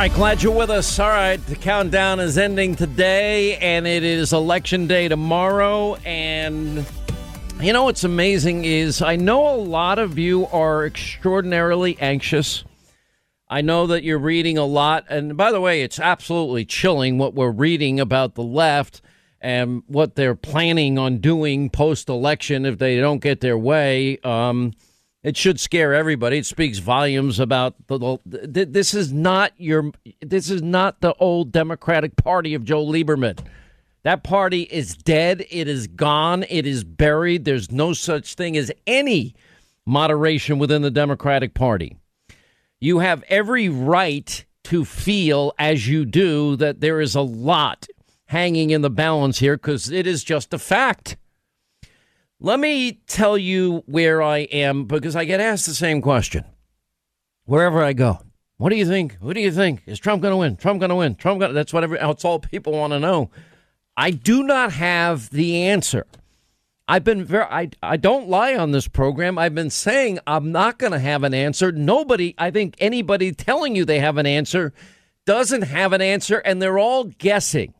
right, glad you're with us. All right, the countdown is ending today, and it is election day tomorrow. And you know what's amazing is I know a lot of you are extraordinarily anxious. I know that you're reading a lot. And by the way, it's absolutely chilling what we're reading about the left and what they're planning on doing post election if they don't get their way. Um, it should scare everybody. It speaks volumes about the, the. This is not your. This is not the old Democratic Party of Joe Lieberman. That party is dead. It is gone. It is buried. There's no such thing as any moderation within the Democratic Party. You have every right to feel as you do that there is a lot hanging in the balance here because it is just a fact. Let me tell you where I am because I get asked the same question wherever I go. What do you think? Who do you think? Is Trump going to win? Trump going to win? Trump going. That's what every, that's all people want to know. I do not have the answer. I've been very, I, I don't lie on this program. I've been saying I'm not going to have an answer. Nobody, I think anybody telling you they have an answer doesn't have an answer, and they're all guessing.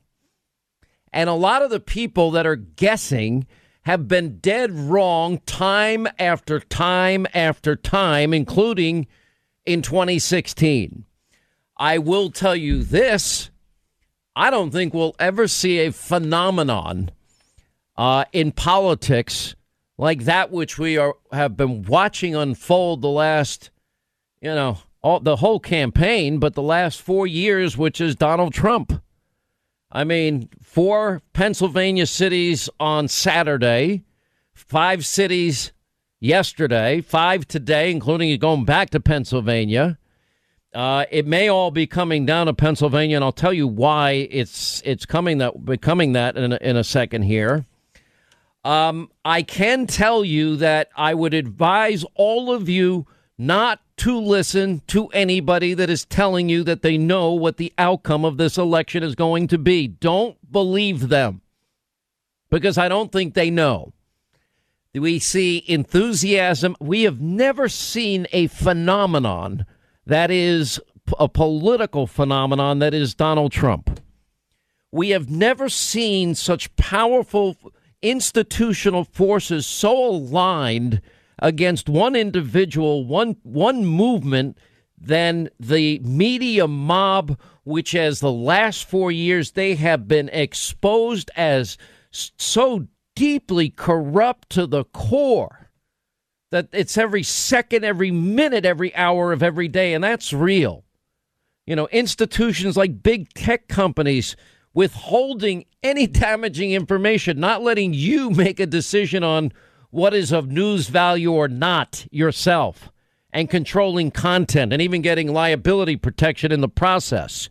And a lot of the people that are guessing have been dead wrong time after time after time, including in 2016. I will tell you this I don't think we'll ever see a phenomenon uh, in politics like that which we are have been watching unfold the last, you know, all, the whole campaign, but the last four years, which is Donald Trump. I mean, four Pennsylvania cities on Saturday, five cities yesterday, five today, including going back to Pennsylvania. Uh, it may all be coming down to Pennsylvania, and I'll tell you why it's it's coming that becoming that in a, in a second here. Um, I can tell you that I would advise all of you not to listen to anybody that is telling you that they know what the outcome of this election is going to be. Don't believe them because I don't think they know. We see enthusiasm. We have never seen a phenomenon that is a political phenomenon that is Donald Trump. We have never seen such powerful institutional forces so aligned against one individual, one one movement than the media mob, which as the last four years they have been exposed as so deeply corrupt to the core that it's every second, every minute, every hour of every day, and that's real. You know, institutions like big tech companies withholding any damaging information, not letting you make a decision on what is of news value or not yourself and controlling content and even getting liability protection in the process.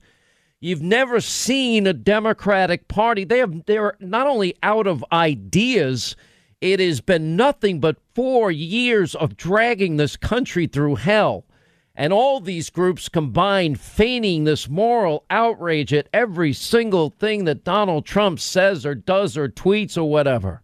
You've never seen a Democratic Party. They have they're not only out of ideas, it has been nothing but 4 years of dragging this country through hell. And all these groups combined feigning this moral outrage at every single thing that Donald Trump says or does or tweets or whatever.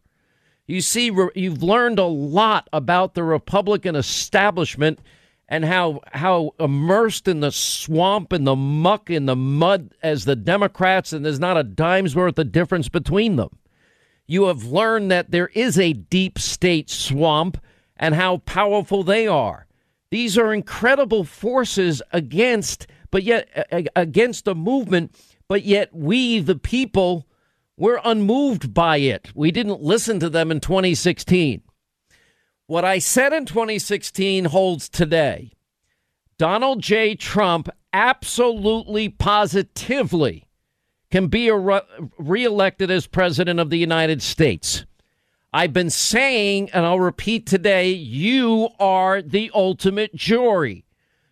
You see, you've learned a lot about the Republican establishment and how how immersed in the swamp and the muck and the mud as the Democrats, and there's not a dime's worth of difference between them. You have learned that there is a deep state swamp and how powerful they are. These are incredible forces against, but yet against a movement, but yet we, the people, we're unmoved by it. We didn't listen to them in 2016. What I said in 2016 holds today. Donald J. Trump absolutely positively can be re- reelected as president of the United States. I've been saying, and I'll repeat today, you are the ultimate jury,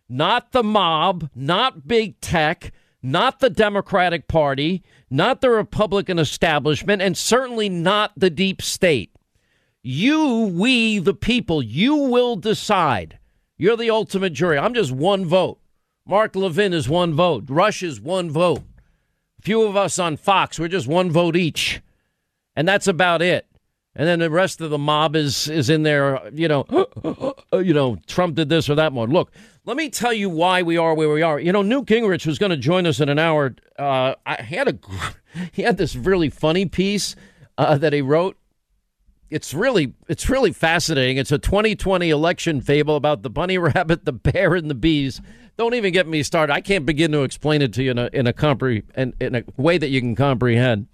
not the mob, not big tech, not the Democratic Party, not the Republican establishment, and certainly not the deep state. You, we, the people, you will decide. You're the ultimate jury. I'm just one vote. Mark Levin is one vote. Rush is one vote. A few of us on Fox, we're just one vote each. And that's about it. And then the rest of the mob is is in there, you know, you know, Trump did this or that mode. Look, let me tell you why we are where we are. You know, Newt Gingrich was going to join us in an hour. Uh, I had a he had this really funny piece uh, that he wrote. It's really it's really fascinating. It's a 2020 election fable about the bunny rabbit, the bear, and the bees. Don't even get me started. I can't begin to explain it to you in a in a compre in, in a way that you can comprehend.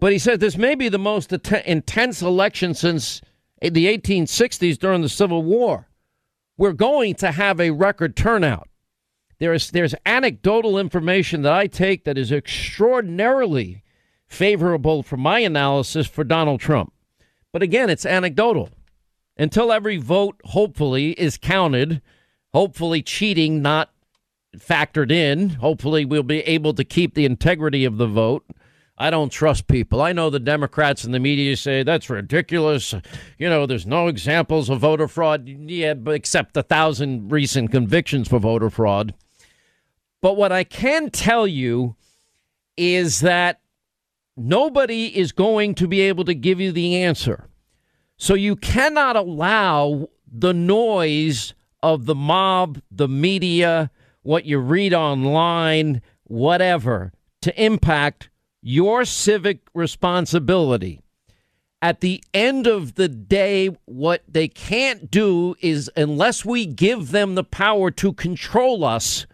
But he said this may be the most intense election since the 1860s during the Civil War. We're going to have a record turnout. There is there's anecdotal information that I take that is extraordinarily favorable for my analysis for Donald Trump. But again, it's anecdotal. Until every vote hopefully is counted, hopefully cheating not factored in, hopefully we'll be able to keep the integrity of the vote. I don't trust people. I know the Democrats and the media say that's ridiculous. You know, there's no examples of voter fraud. Yeah, except a thousand recent convictions for voter fraud. But what I can tell you is that nobody is going to be able to give you the answer. So you cannot allow the noise of the mob, the media, what you read online, whatever, to impact your civic responsibility. At the end of the day, what they can't do is, unless we give them the power to control us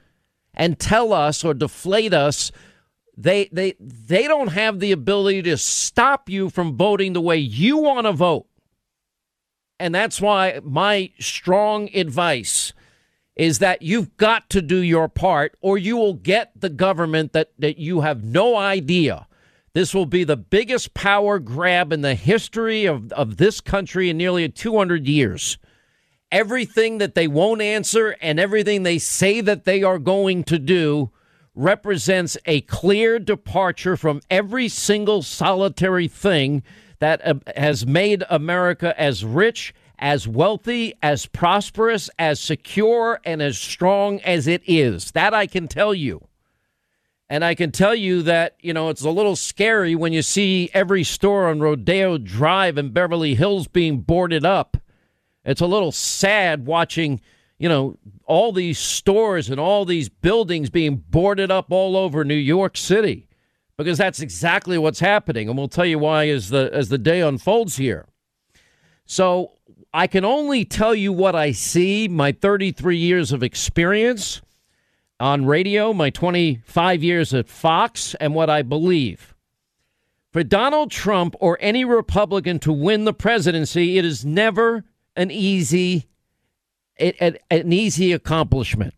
and tell us or deflate us, they, they, they don't have the ability to stop you from voting the way you want to vote. And that's why my strong advice is that you've got to do your part or you will get the government that, that you have no idea. This will be the biggest power grab in the history of, of this country in nearly 200 years. Everything that they won't answer and everything they say that they are going to do represents a clear departure from every single solitary thing that uh, has made America as rich as wealthy, as prosperous, as secure, and as strong as it is. That I can tell you. And I can tell you that, you know, it's a little scary when you see every store on Rodeo Drive in Beverly Hills being boarded up. It's a little sad watching, you know, all these stores and all these buildings being boarded up all over New York City because that's exactly what's happening. And we'll tell you why as the as the day unfolds here. So I can only tell you what I see, my 33 years of experience on radio, my 25 years at Fox, and what I believe. For Donald Trump or any Republican to win the presidency, it is never an easy an easy accomplishment.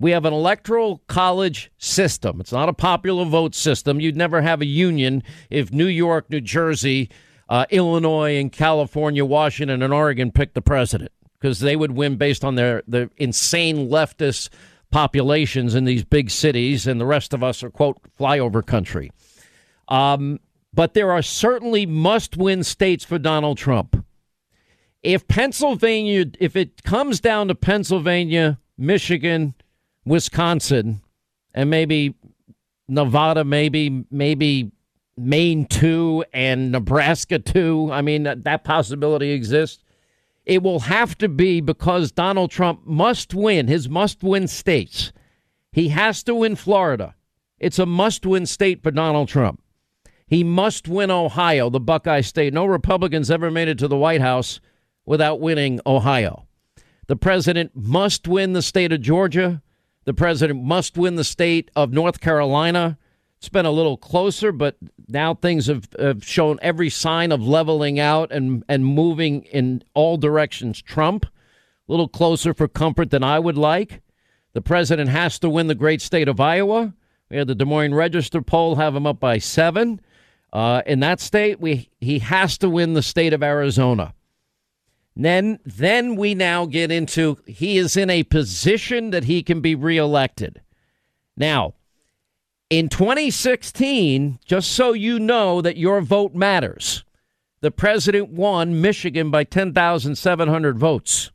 We have an electoral college system. It's not a popular vote system. You'd never have a union if New York, New Jersey, uh, Illinois and California, Washington and Oregon pick the president because they would win based on their, their insane leftist populations in these big cities, and the rest of us are, quote, flyover country. Um, but there are certainly must win states for Donald Trump. If Pennsylvania, if it comes down to Pennsylvania, Michigan, Wisconsin, and maybe Nevada, maybe, maybe Maine too and Nebraska too. I mean, that, that possibility exists. It will have to be because Donald Trump must win his must win states. He has to win Florida. It's a must win state for Donald Trump. He must win Ohio, the Buckeye State. No Republicans ever made it to the White House without winning Ohio. The president must win the state of Georgia. The president must win the state of North Carolina. It's been a little closer, but now things have, have shown every sign of leveling out and, and moving in all directions. Trump, a little closer for comfort than I would like. The president has to win the great state of Iowa. We had the Des Moines Register poll have him up by seven. Uh, in that state, we he has to win the state of Arizona. Then, then we now get into he is in a position that he can be reelected. Now, in 2016, just so you know that your vote matters, the president won Michigan by 10,700 votes.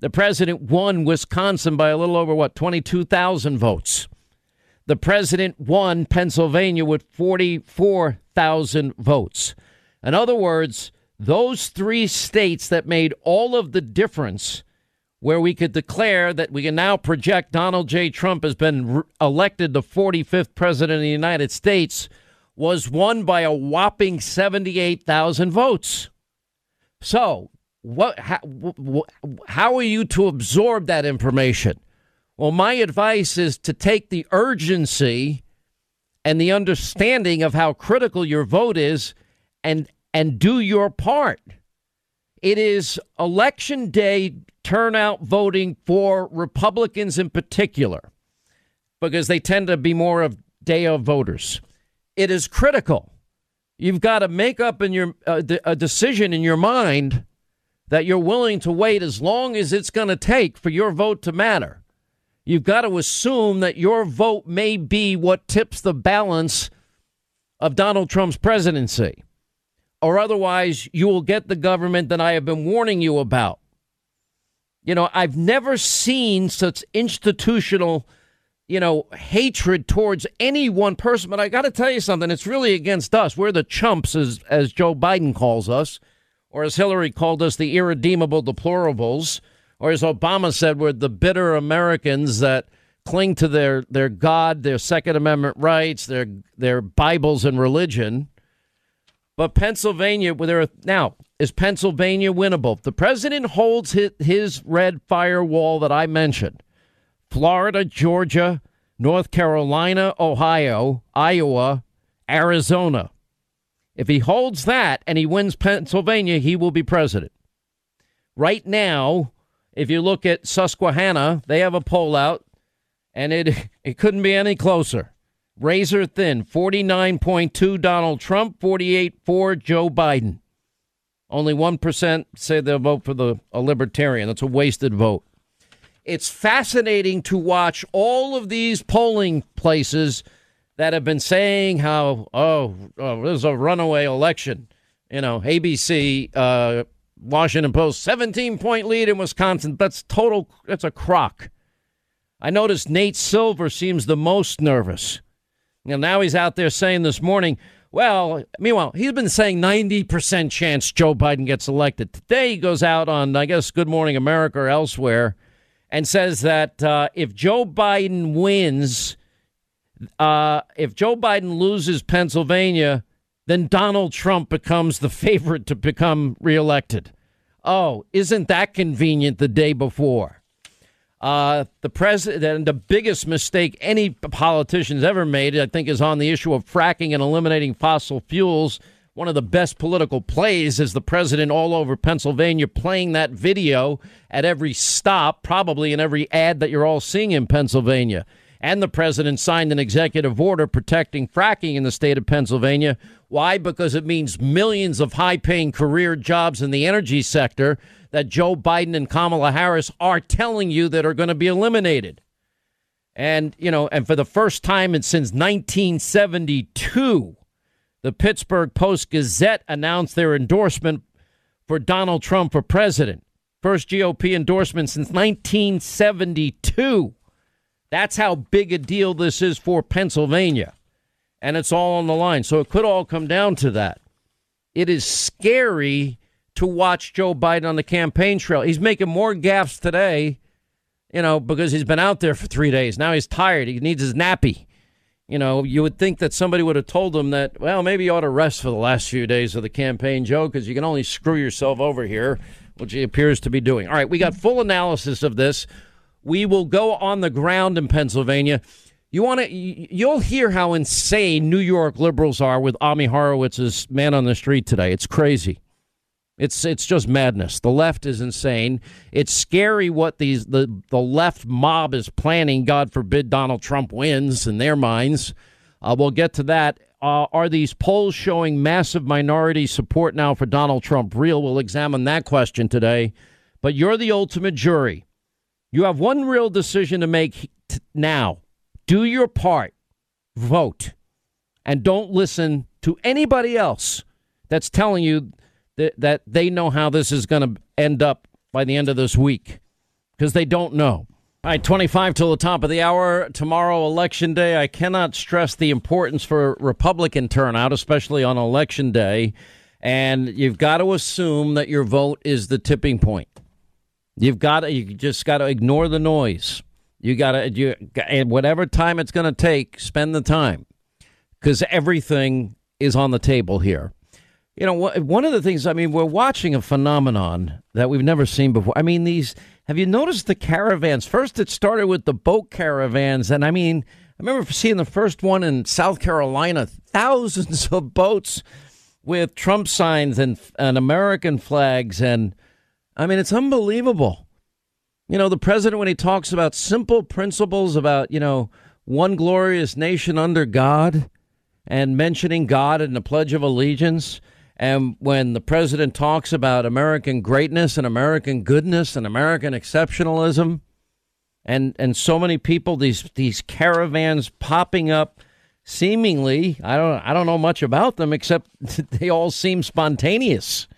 The president won Wisconsin by a little over, what, 22,000 votes. The president won Pennsylvania with 44,000 votes. In other words, those three states that made all of the difference, where we could declare that we can now project Donald J. Trump has been re- elected the 45th president of the United States, was won by a whopping 78,000 votes. So, what? How, how are you to absorb that information? Well, my advice is to take the urgency and the understanding of how critical your vote is and and do your part. It is election day turnout voting for Republicans in particular because they tend to be more of day of voters. It is critical. You've got to make up in your uh, a decision in your mind that you're willing to wait as long as it's going to take for your vote to matter. You've got to assume that your vote may be what tips the balance of Donald Trump's presidency or otherwise you will get the government that I have been warning you about. You know, I've never seen such institutional, you know, hatred towards any one person. But I got to tell you something. It's really against us. We're the chumps, as, as Joe Biden calls us, or as Hillary called us, the irredeemable deplorables, or as Obama said, we're the bitter Americans that cling to their, their God, their Second Amendment rights, their, their Bibles and religion. But Pennsylvania, where there are, now is Pennsylvania winnable? The president holds his, his red firewall that I mentioned, Florida, Georgia, North Carolina, Ohio, Iowa, Arizona. If he holds that and he wins Pennsylvania, he will be president. Right now, if you look at Susquehanna, they have a poll out, and it it couldn't be any closer razor thin 49.2 Donald Trump, 48.4 Joe Biden. Only 1% say they'll vote for the a libertarian. That's a wasted vote. It's fascinating to watch all of these polling places that have been saying how, oh, oh there's a runaway election. You know, ABC, uh, Washington Post, 17 point lead in Wisconsin. That's total, that's a crock. I noticed Nate Silver seems the most nervous. And now he's out there saying this morning, well, meanwhile, he's been saying 90% chance Joe Biden gets elected. Today he goes out on, I guess, Good Morning America or elsewhere and says that uh, if Joe Biden wins, uh, if Joe Biden loses Pennsylvania, then Donald Trump becomes the favorite to become reelected. Oh, isn't that convenient the day before? Uh, the president, the biggest mistake any politician's ever made, I think, is on the issue of fracking and eliminating fossil fuels. One of the best political plays is the president all over Pennsylvania playing that video at every stop, probably in every ad that you're all seeing in Pennsylvania. And the president signed an executive order protecting fracking in the state of Pennsylvania. Why? Because it means millions of high paying career jobs in the energy sector that Joe Biden and Kamala Harris are telling you that are going to be eliminated. And, you know, and for the first time in, since 1972, the Pittsburgh Post Gazette announced their endorsement for Donald Trump for president. First GOP endorsement since 1972. That's how big a deal this is for Pennsylvania. And it's all on the line. So it could all come down to that. It is scary to watch Joe Biden on the campaign trail. He's making more gaffes today, you know, because he's been out there for three days. Now he's tired. He needs his nappy. You know, you would think that somebody would have told him that, well, maybe you ought to rest for the last few days of the campaign, Joe, because you can only screw yourself over here, which he appears to be doing. All right, we got full analysis of this. We will go on the ground in Pennsylvania. You want to? You'll hear how insane New York liberals are with Ami Horowitz's man on the street today. It's crazy. It's it's just madness. The left is insane. It's scary what these the the left mob is planning. God forbid Donald Trump wins in their minds. Uh, we'll get to that. Uh, are these polls showing massive minority support now for Donald Trump real? We'll examine that question today. But you're the ultimate jury. You have one real decision to make now. Do your part. Vote. And don't listen to anybody else that's telling you that, that they know how this is going to end up by the end of this week because they don't know. All right, 25 till the top of the hour. Tomorrow, Election Day. I cannot stress the importance for Republican turnout, especially on Election Day. and you've got to assume that your vote is the tipping point. You've got to, you just got to ignore the noise. You got to, you, and whatever time it's going to take, spend the time because everything is on the table here. You know, one of the things, I mean, we're watching a phenomenon that we've never seen before. I mean, these, have you noticed the caravans? First, it started with the boat caravans. And I mean, I remember seeing the first one in South Carolina, thousands of boats with Trump signs and, and American flags. And I mean, it's unbelievable. You know, the president, when he talks about simple principles about, you know, one glorious nation under God and mentioning God in the Pledge of Allegiance, and when the president talks about American greatness and American goodness and American exceptionalism, and and so many people, these these caravans popping up, seemingly, I don't I don't know much about them except they all seem spontaneous.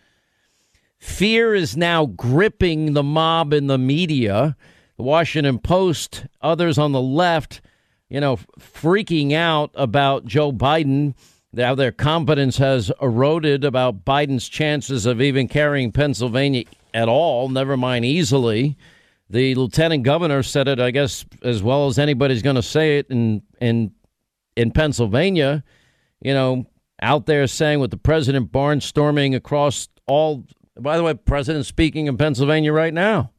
Fear is now gripping the mob in the media. The Washington Post, others on the left, you know, freaking out about Joe Biden now their confidence has eroded about Biden's chances of even carrying Pennsylvania at all, never mind easily. The lieutenant governor said it, I guess, as well as anybody's going to say it in in in Pennsylvania. You know, out there saying with the president barnstorming across all. By the way, president speaking in Pennsylvania right now,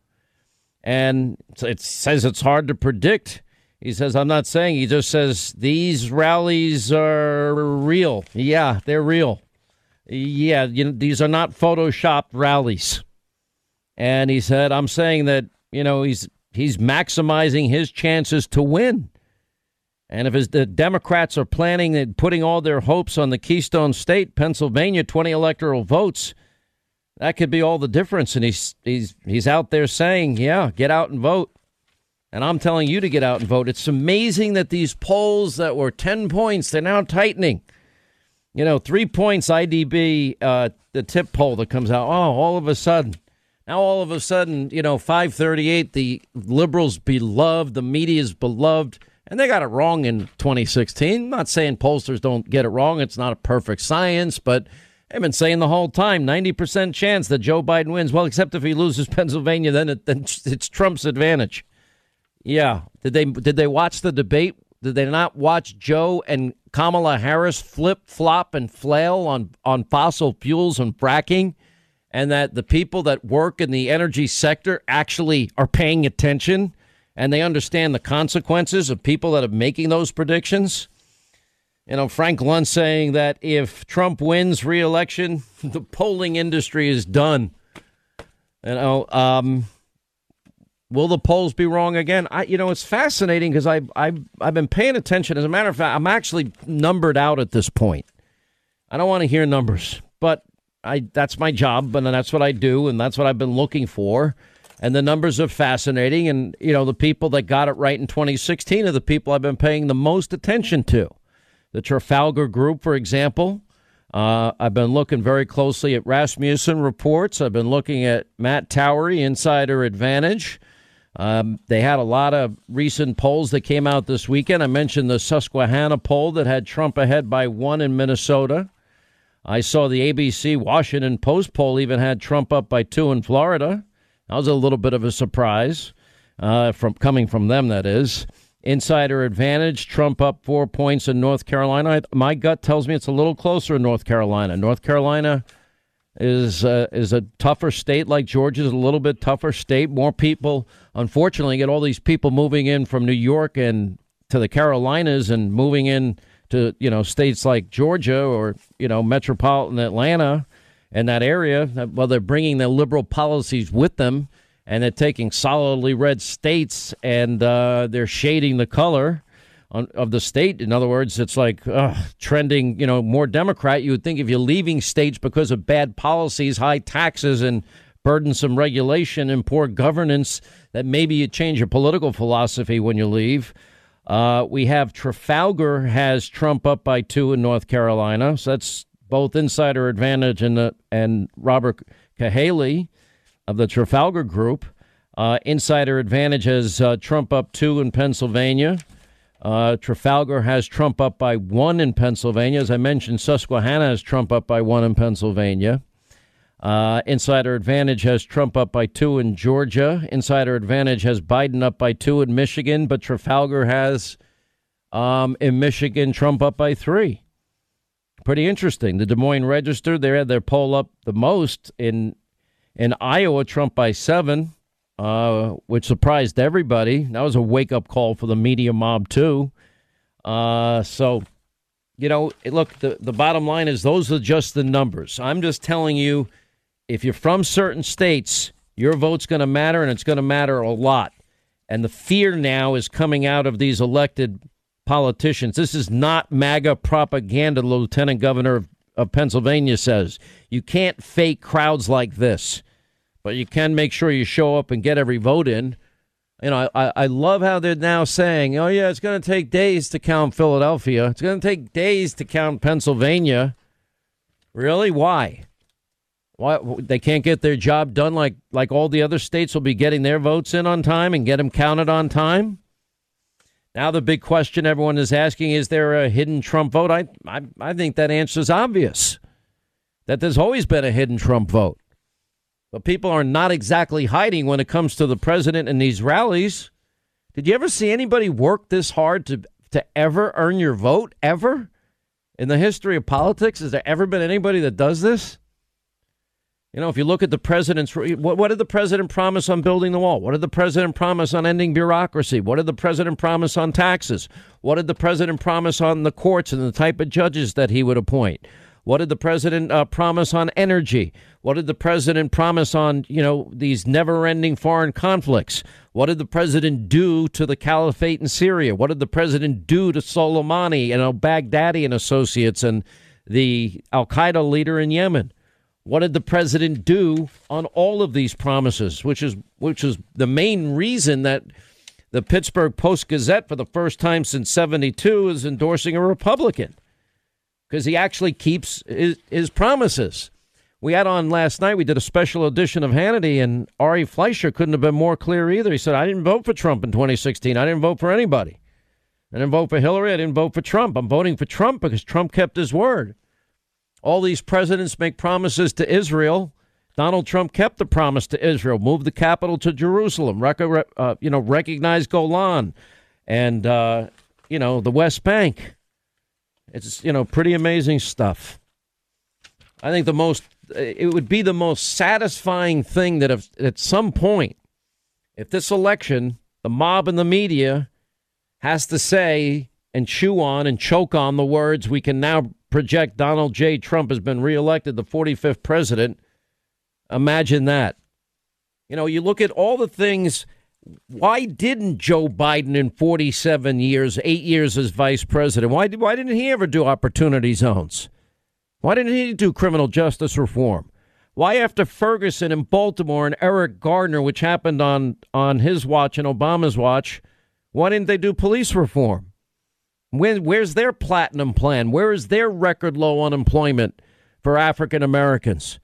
and it says it's hard to predict he says, I'm not saying. He just says these rallies are real. Yeah, they're real. Yeah, you know, these are not photoshopped rallies. And he said, I'm saying that, you know, he's he's maximizing his chances to win. And if his, the Democrats are planning and putting all their hopes on the Keystone State, Pennsylvania, 20 electoral votes, that could be all the difference. And he's he's he's out there saying, yeah, get out and vote. And I'm telling you to get out and vote. It's amazing that these polls that were 10 points, they're now tightening. You know, three points IDB, uh, the TIPP poll that comes out. Oh, all of a sudden. Now, all of a sudden, you know, 538, the liberals beloved, the media's beloved, and they got it wrong in 2016. I'm not saying pollsters don't get it wrong. It's not a perfect science, but they've been saying the whole time 90% chance that Joe Biden wins. Well, except if he loses Pennsylvania, then, it, then it's Trump's advantage. Yeah. Did they did they watch the debate? Did they not watch Joe and Kamala Harris flip flop and flail on on fossil fuels and fracking? And that the people that work in the energy sector actually are paying attention and they understand the consequences of people that are making those predictions. You know, Frank Luntz saying that if Trump wins reelection, the polling industry is done. You know, um, Will the polls be wrong again? I, you know, it's fascinating because I, I, I've been paying attention. As a matter of fact, I'm actually numbered out at this point. I don't want to hear numbers, but I, that's my job, and that's what I do, and that's what I've been looking for. And the numbers are fascinating, and you know, the people that got it right in 2016 are the people I've been paying the most attention to. The Trafalgar Group, for example. Uh, I've been looking very closely at Rasmussen reports. I've been looking at Matt Towery, Insider Advantage. Um, they had a lot of recent polls that came out this weekend. I mentioned the Susquehanna poll that had Trump ahead by one in Minnesota. I saw the ABC Washington Post poll even had Trump up by two in Florida. That was a little bit of a surprise uh, from coming from them. That is insider advantage. Trump up four points in North Carolina. My gut tells me it's a little closer in North Carolina. North Carolina is uh, is a tougher state like Georgia is a little bit tougher state. More people, unfortunately, get all these people moving in from New York and to the Carolinas and moving in to you know states like Georgia or you know metropolitan Atlanta and that area. Well, they're bringing their liberal policies with them, and they're taking solidly red states and uh, they're shading the color on, of the state. In other words, it's like uh, trending, you know, more Democrat. You would think if you're leaving states because of bad policies, high taxes, and burdensome regulation and poor governance, that maybe you change your political philosophy when you leave. Uh, we have Trafalgar has Trump up by two in North Carolina, so that's both insider advantage and uh, and Robert Cahaly of the Trafalgar Group. Uh, insider advantage has uh, Trump up two in Pennsylvania. Uh, Trafalgar has Trump up by one in Pennsylvania. As I mentioned, Susquehanna has Trump up by one in Pennsylvania. Uh, Insider Advantage has Trump up by two in Georgia. Insider Advantage has Biden up by two in Michigan, but Trafalgar has um, in Michigan Trump up by three. Pretty interesting. The Des Moines Register they had their poll up the most in in Iowa, Trump by seven, uh, which surprised everybody. That was a wake up call for the media mob too. Uh, so, you know, look, the the bottom line is those are just the numbers. I'm just telling you if you're from certain states, your vote's going to matter and it's going to matter a lot. And the fear now is coming out of these elected politicians. This is not MAGA propaganda, Lieutenant Governor of, of Pennsylvania says. You can't fake crowds like this, but you can make sure you show up and get every vote in. You know, I, I love how they're now saying, oh, yeah, it's going to take days to count Philadelphia. It's going to take days to count Pennsylvania. Really? Why? Why they can't get their job done like like all the other states will be getting their votes in on time and get them counted on time? Now the big question everyone is asking is there a hidden Trump vote? I I, I think that answer is obvious. That there's always been a hidden Trump vote. But people are not exactly hiding when it comes to the president and these rallies. Did you ever see anybody work this hard to to ever earn your vote ever? In the history of politics, has there ever been anybody that does this? You know, if you look at the president's, what, what, did the president promise on building the wall? What did the president promise on ending bureaucracy? What did the president promise on taxes? What did the president promise on the courts and the type of judges that he would appoint? What did the president uh, promise on energy? What did the president promise on, you know, these never-ending foreign conflicts? What did the president do to the caliphate in Syria? What did the president do to Soleimani and Baghdadi and associates and the Al Qaeda leader in Yemen? What did the president do on all of these promises, which is which is the main reason that the Pittsburgh Post Gazette for the first time since 72 is endorsing a Republican because he actually keeps his, his, promises. We had on last night, we did a special edition of Hannity, and Ari Fleischer couldn't have been more clear either. He said, I didn't vote for Trump in 2016. I didn't vote for anybody. I didn't vote for Hillary. I didn't vote for Trump. I'm voting for Trump because Trump kept his word. All these presidents make promises to Israel. Donald Trump kept the promise to Israel, moved the capital to Jerusalem, rec- uh, you know, recognize Golan, and uh, you know the West Bank. It's you know pretty amazing stuff. I think the most it would be the most satisfying thing that if, at some point, if this election, the mob and the media has to say and chew on and choke on the words we can now project Donald J. Trump has been reelected the 45th president. Imagine that. You know, you look at all the things. Why didn't Joe Biden in 47 years, eight years as vice president, why, why didn't he ever do opportunity zones? Why didn't he do criminal justice reform? Why, after Ferguson in Baltimore and Eric Gardner, which happened on, on his watch and Obama's watch, why didn't they do police reform? When, where's their platinum plan? Where is their record low unemployment for African Americans,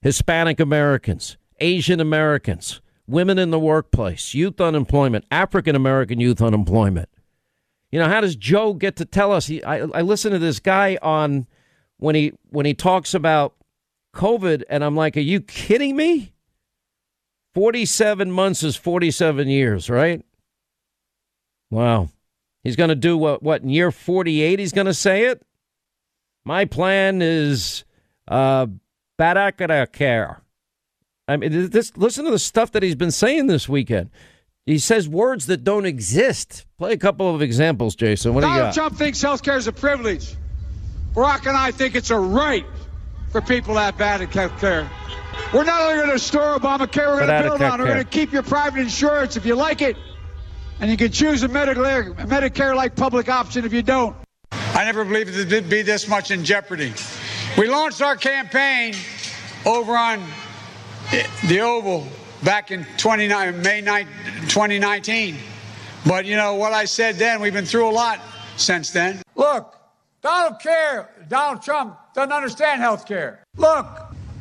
Hispanic Americans, Asian Americans, women in the workplace, youth unemployment, African American youth unemployment? You know, how does Joe get to tell us? He, I, I listen to this guy on when he when he talks about COVID, and I'm like, are you kidding me? 47 months is 47 years, right? Wow. He's going to do what? What in year forty-eight? He's going to say it. My plan is uh, care. I mean, this. Listen to the stuff that he's been saying this weekend. He says words that don't exist. Play a couple of examples, Jason. What Donald do you got? Trump thinks health care is a privilege. Barack and I think it's a right for people that have bad health care. We're not only going to restore Obamacare, we're going to build on it. We're going to keep your private insurance if you like it and you can choose a Medicare, Medicare-like public option if you don't. I never believed it would be this much in jeopardy. We launched our campaign over on the Oval back in 29, May 9, 2019. But you know what I said then, we've been through a lot since then. Look, Donald care, Donald Trump doesn't understand health care. Look,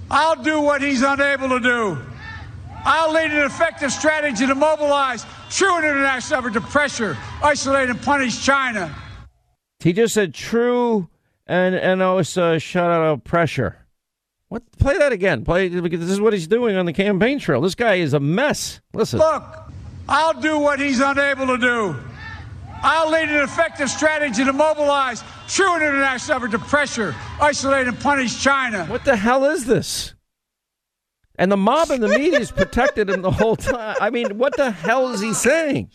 I'll do what he's unable to do. I'll lead an effective strategy to mobilize true and international effort to pressure, isolate, and punish China. He just said true and and also shut out of pressure. What? Play that again. Play because this is what he's doing on the campaign trail. This guy is a mess. Listen. Look, I'll do what he's unable to do. I'll lead an effective strategy to mobilize true international effort to pressure, isolate, and punish China. What the hell is this? And the mob and the media is protected him the whole time. I mean, what the hell is he saying?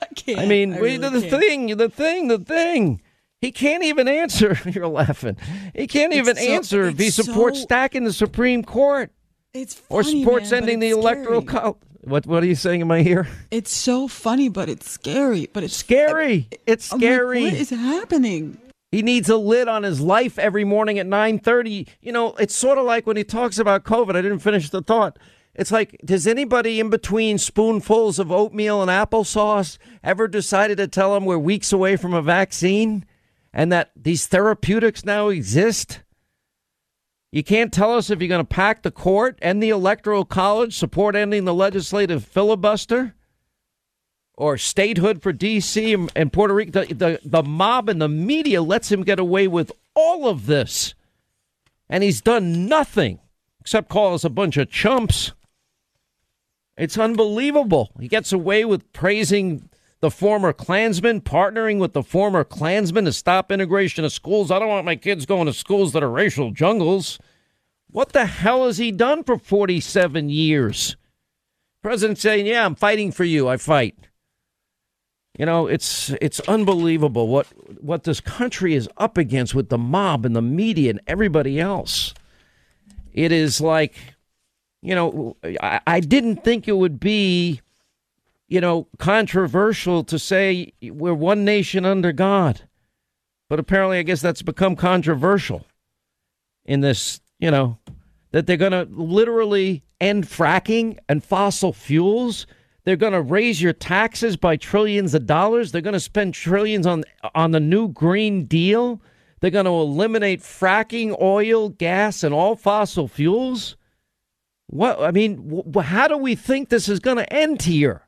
I can't. I mean, I really the can't. thing, the thing, the thing. He can't even answer. You're laughing. He can't even so- answer if he supports so- stacking the Supreme Court It's or funny, supports man, ending the it's electoral scary. college. What What are you saying in my ear? It's so funny, but it's scary. But it's Scary. It's I'm like, scary. what is happening? He needs a lid on his life every morning at 9:30. You know, it's sort of like when he talks about COVID. I didn't finish the thought. It's like, does anybody in between spoonfuls of oatmeal and applesauce ever decided to tell him we're weeks away from a vaccine and that these therapeutics now exist? You can't tell us if you're going to pack the court, and the electoral college, support ending the legislative filibuster or statehood for D.C. and, Puerto Rico. The, the, the mob and the media lets him get away with all of this. And he's done nothing except call us a bunch of chumps. It's unbelievable. He gets away with praising the former Klansmen, partnering with the former Klansmen to stop integration of schools. I don't want my kids going to schools that are racial jungles. What the hell has he done for 47 years? President saying, "Yeah, I'm fighting for you. I fight." You know, it's it's unbelievable what what this country is up against with the mob and the media and everybody else. It is like, you know, I, I didn't think it would be, you know, controversial to say we're one nation under God, but apparently, I guess that's become controversial in this, you know, that they're going to literally end fracking and fossil fuels. They're going to raise your taxes by trillions of dollars. They're going to spend trillions on on the new green deal. They're going to eliminate fracking, oil, gas, and all fossil fuels. What I mean, wh- how do we think this is going to end here?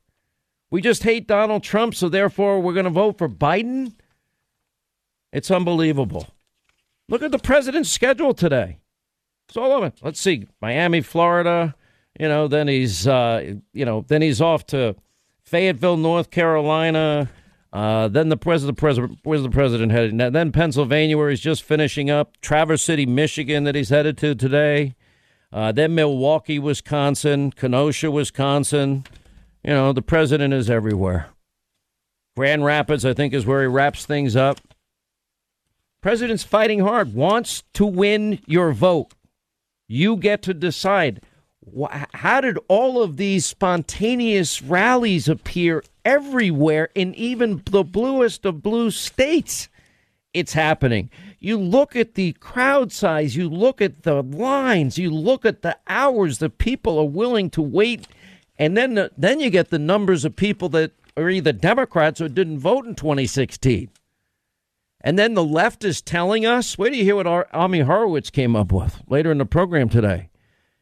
We just hate Donald Trump, so therefore we're going to vote for Biden. It's unbelievable. Look at the president's schedule today. It's all over. Let's see, Miami, Florida. You know, then he's, uh, you know, then he's off to Fayetteville, North Carolina. Uh, then the president, president, where's the president headed? Now, then Pennsylvania, where he's just finishing up. Traverse City, Michigan, that he's headed to today. Uh, then Milwaukee, Wisconsin, Kenosha, Wisconsin. You know, the president is everywhere. Grand Rapids, I think, is where he wraps things up. President's fighting hard, wants to win your vote. You get to decide. How did all of these spontaneous rallies appear everywhere in even the bluest of blue states? It's happening. You look at the crowd size, you look at the lines, you look at the hours that people are willing to wait, and then the, then you get the numbers of people that are either Democrats or didn't vote in 2016. And then the left is telling us, wait do you hear what Ami Horowitz came up with later in the program today.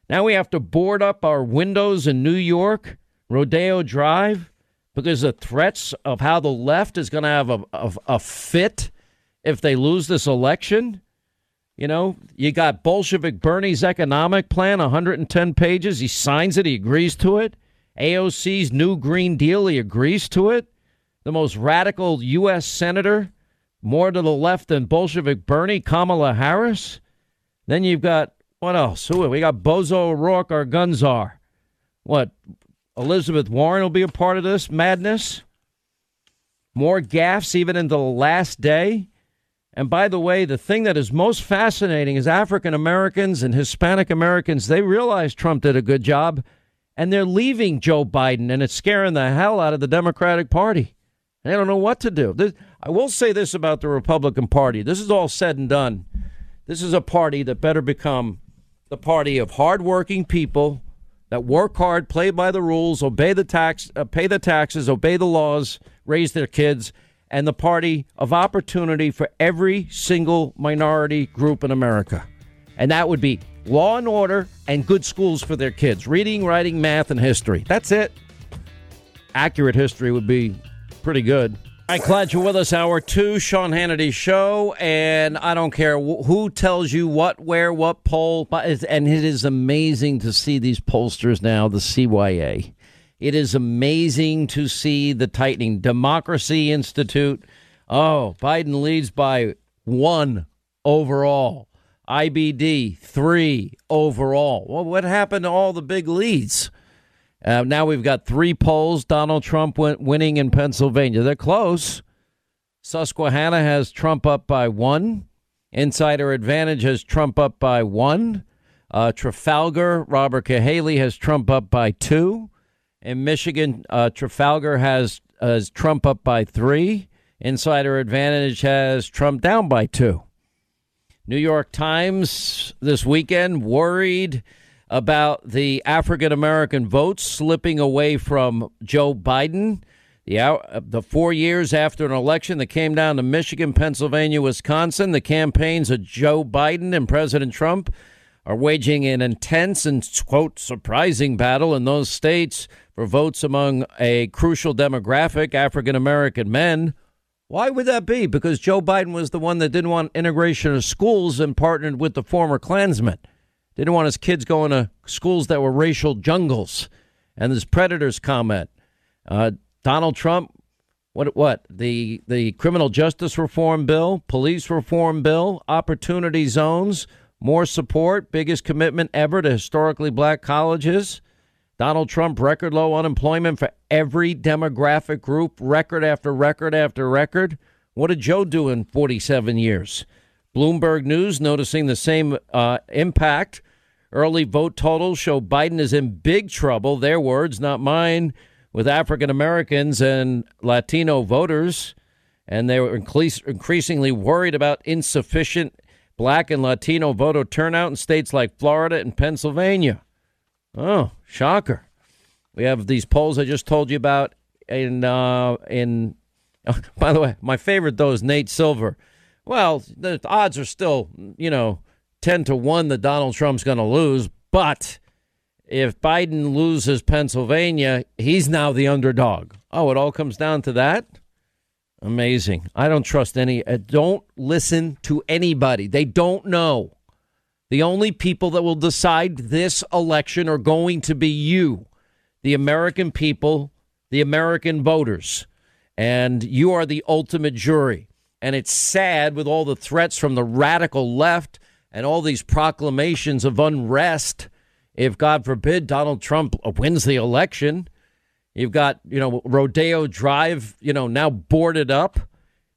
Now we have to board up our windows in New York, Rodeo Drive, because the threats of how the left is going to have a, a, a fit if they lose this election. You know, you got Bolshevik Bernie's economic plan, 110 pages. He signs it, he agrees to it. AOC's new Green Deal, he agrees to it. The most radical U.S. senator, more to the left than Bolshevik Bernie, Kamala Harris. Then you've got, what else? Who? We got Bozo O'Rourke, our guns are. What? Elizabeth Warren will be a part of this madness. More gaffes even into the last day. And by the way, the thing that is most fascinating is African Americans and Hispanic Americans, they realize Trump did a good job and they're leaving Joe Biden and it's scaring the hell out of the Democratic Party. They don't know what to do. This, I will say this about the Republican Party. This is all said and done. This is a party that better become the party of hardworking people that work hard, play by the rules, obey the tax, uh, pay the taxes, obey the laws, raise their kids, and the party of opportunity for every single minority group in America. And that would be law and order and good schools for their kids, reading, writing, math, and history. That's it. accurate history would be pretty good. Right, glad you're with us. Hour two, Sean Hannity show, and I don't care who tells you what, where, what poll, and it is amazing to see these pollsters now. The CYA, it is amazing to see the tightening. Democracy Institute, oh, Biden leads by one overall. IBD three overall. Well, what happened to all the big leads? Uh, now we've got three polls. Donald Trump went winning in Pennsylvania. They're close. Susquehanna has Trump up by one. Insider Advantage has Trump up by one. Uh, Trafalgar, Robert Cahaly has Trump up by two. In Michigan, uh, Trafalgar has, has Trump up by three. Insider Advantage has Trump down by two. New York Times this weekend worried about the African American votes slipping away from Joe Biden. The, uh, the four years after an election that came down to Michigan, Pennsylvania, Wisconsin, the campaigns of Joe Biden and President Trump are waging an intense and, quote, surprising battle in those states for votes among a crucial demographic, African American men. Why would that be? Because Joe Biden was the one that didn't want integration of schools and partnered with the former Klansmen. Didn't want his kids going to schools that were racial jungles. And this predators comment. Uh, Donald Trump, what what the the criminal justice reform bill, police reform bill, opportunity zones, more support, biggest commitment ever to historically black colleges. Donald Trump record low unemployment for every demographic group, record after record after record. What did Joe do in 47 years? Bloomberg News noticing the same uh, impact. Early vote totals show Biden is in big trouble. Their words, not mine, with African Americans and Latino voters. And they were increasingly worried about insufficient black and Latino voter turnout in states like Florida and Pennsylvania. Oh, shocker. We have these polls I just told you about in uh, in oh, by the way, my favorite though is Nate Silver well, the odds are still, you know, 10 to 1 that Donald Trump's going to lose. But if Biden loses Pennsylvania, he's now the underdog. Oh, it all comes down to that? Amazing. I don't trust any. Uh, don't listen to anybody. They don't know. The only people that will decide this election are going to be you, the American people, the American voters. And you are the ultimate jury. And it's sad with all the threats from the radical left and all these proclamations of unrest. If, God forbid, Donald Trump wins the election, you've got, you know, Rodeo Drive, you know, now boarded up.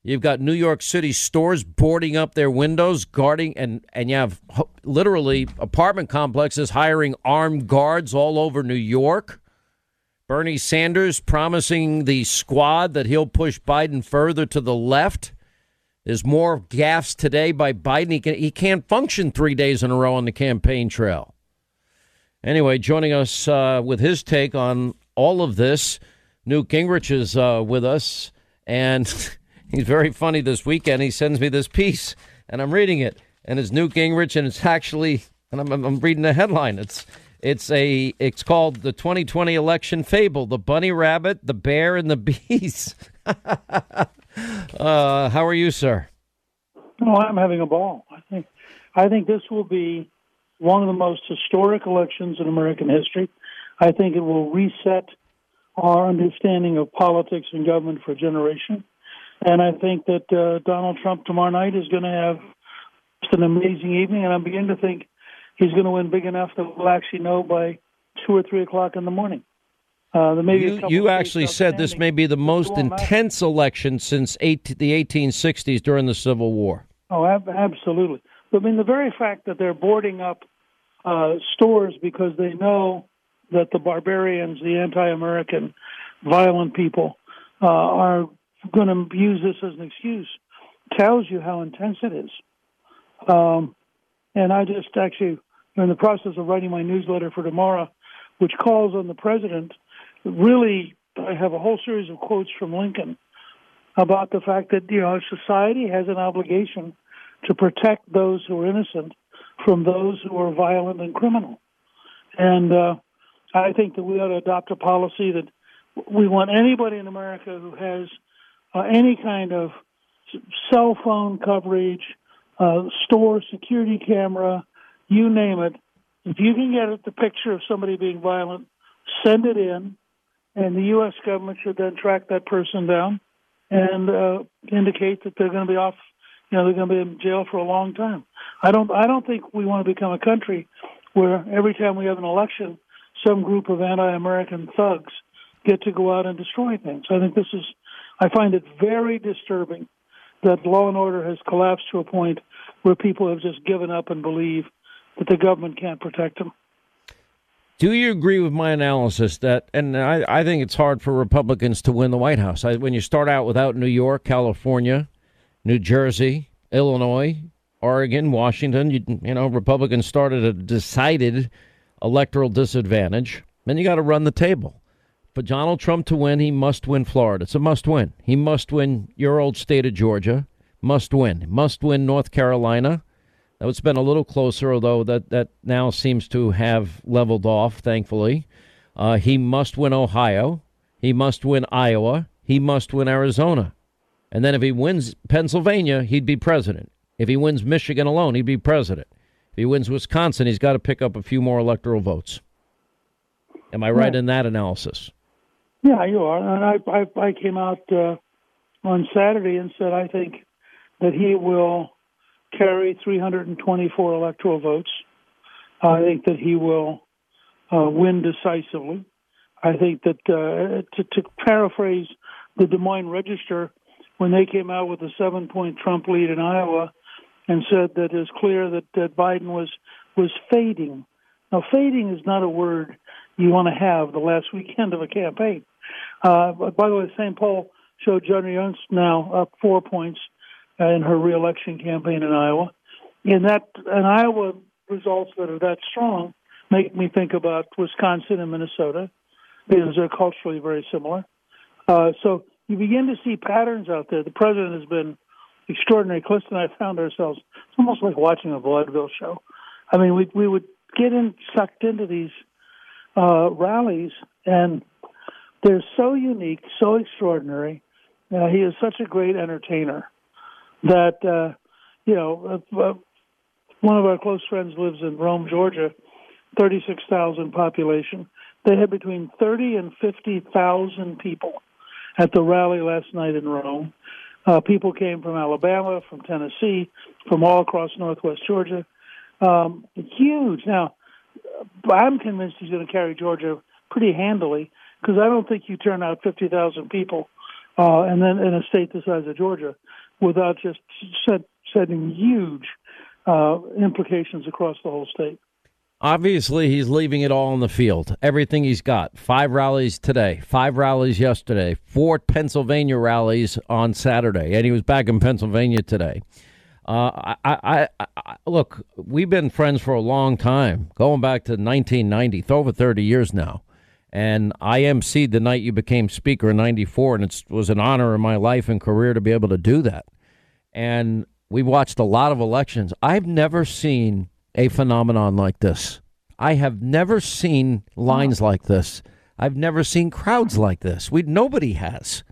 You've got New York City stores boarding up their windows, guarding, and, and you have literally apartment complexes hiring armed guards all over New York. Bernie Sanders promising the squad that he'll push Biden further to the left. There's more gaffes today by Biden. He, can, he can't function three days in a row on the campaign trail. Anyway, joining us uh, with his take on all of this, Newt Gingrich is uh, with us, and he's very funny this weekend. He sends me this piece, and I'm reading it, and it's Newt Gingrich, and it's actually, and I'm, I'm reading the headline. It's it's a it's called the 2020 election fable: the bunny rabbit, the bear, and the bees. Uh, how are you, sir? Oh, I'm having a ball. I think I think this will be one of the most historic elections in American history. I think it will reset our understanding of politics and government for a generation. And I think that uh, Donald Trump tomorrow night is going to have just an amazing evening. And I'm beginning to think he's going to win big enough that we'll actually know by two or three o'clock in the morning. Uh, you, you actually said this may be the most intense election since eight, the 1860s during the Civil War. Oh, ab- absolutely. I mean, the very fact that they're boarding up uh, stores because they know that the barbarians, the anti-American, violent people, uh, are going to use this as an excuse tells you how intense it is. Um, and I just actually, in the process of writing my newsletter for tomorrow, which calls on the president – really, I have a whole series of quotes from Lincoln about the fact that you know society has an obligation to protect those who are innocent from those who are violent and criminal. And uh, I think that we ought to adopt a policy that we want anybody in America who has uh, any kind of cell phone coverage, uh, store security camera, you name it. If you can get the picture of somebody being violent, send it in, and the U.S. government should then track that person down and uh, indicate that they're going to be off. You know, they're going to be in jail for a long time. I don't. I don't think we want to become a country where every time we have an election, some group of anti-American thugs get to go out and destroy things. I think this is. I find it very disturbing that law and order has collapsed to a point where people have just given up and believe that the government can't protect them. Do you agree with my analysis that, and I, I think it's hard for Republicans to win the White House? I, when you start out without New York, California, New Jersey, Illinois, Oregon, Washington, you, you know, Republicans started a decided electoral disadvantage. Then you got to run the table. For Donald Trump to win, he must win Florida. It's a must win. He must win your old state of Georgia. Must win. Must win North Carolina. Now, it's been a little closer, although that, that now seems to have leveled off, thankfully. Uh, he must win Ohio. He must win Iowa. He must win Arizona. And then if he wins Pennsylvania, he'd be president. If he wins Michigan alone, he'd be president. If he wins Wisconsin, he's got to pick up a few more electoral votes. Am I right yeah. in that analysis? Yeah, you are. And I, I, I came out uh, on Saturday and said I think that he will carry 324 electoral votes. I think that he will uh, win decisively. I think that uh, to, to, paraphrase the Des Moines Register, when they came out with a seven-point Trump lead in Iowa, and said that it's clear that, that Biden was was fading. Now, fading is not a word you want to have the last weekend of a campaign. Uh, but by the way, the same poll showed Joni Ernst's now up four points in her reelection campaign in Iowa. And that, and Iowa results that are that strong make me think about Wisconsin and Minnesota because they're culturally very similar. Uh, so you begin to see patterns out there. The president has been extraordinary. Callista and I found ourselves it's almost like watching a vaudeville show. I mean, we we would get in sucked into these uh, rallies, and they're so unique, so extraordinary. Uh, he is such a great entertainer that uh, you know uh, one of our close friends lives in Rome, Georgia, thirty six thousand population. They had between thirty and fifty thousand people at the rally last night in Rome. Uh, people came from Alabama, from Tennessee, from all across Northwest Georgia. Um, huge. Now, I'm convinced he's going to carry Georgia pretty handily because I don't think you turn out 50,000 people uh, and then in a state the size of Georgia without just set, setting huge uh, implications across the whole state. Obviously, he's leaving it all on the field. Everything he's got. Five rallies today, five rallies yesterday, four Pennsylvania rallies on Saturday, and he was back in Pennsylvania today. Uh, I, I, I, look, we've been friends for a long time, going back to 1990, over 30 years now. And I emceed the night you became speaker in 94, and it was an honor in my life and career to be able to do that. And we watched a lot of elections. I've never seen a phenomenon like this. I have never seen lines like this. I've never seen crowds like this. We nobody has,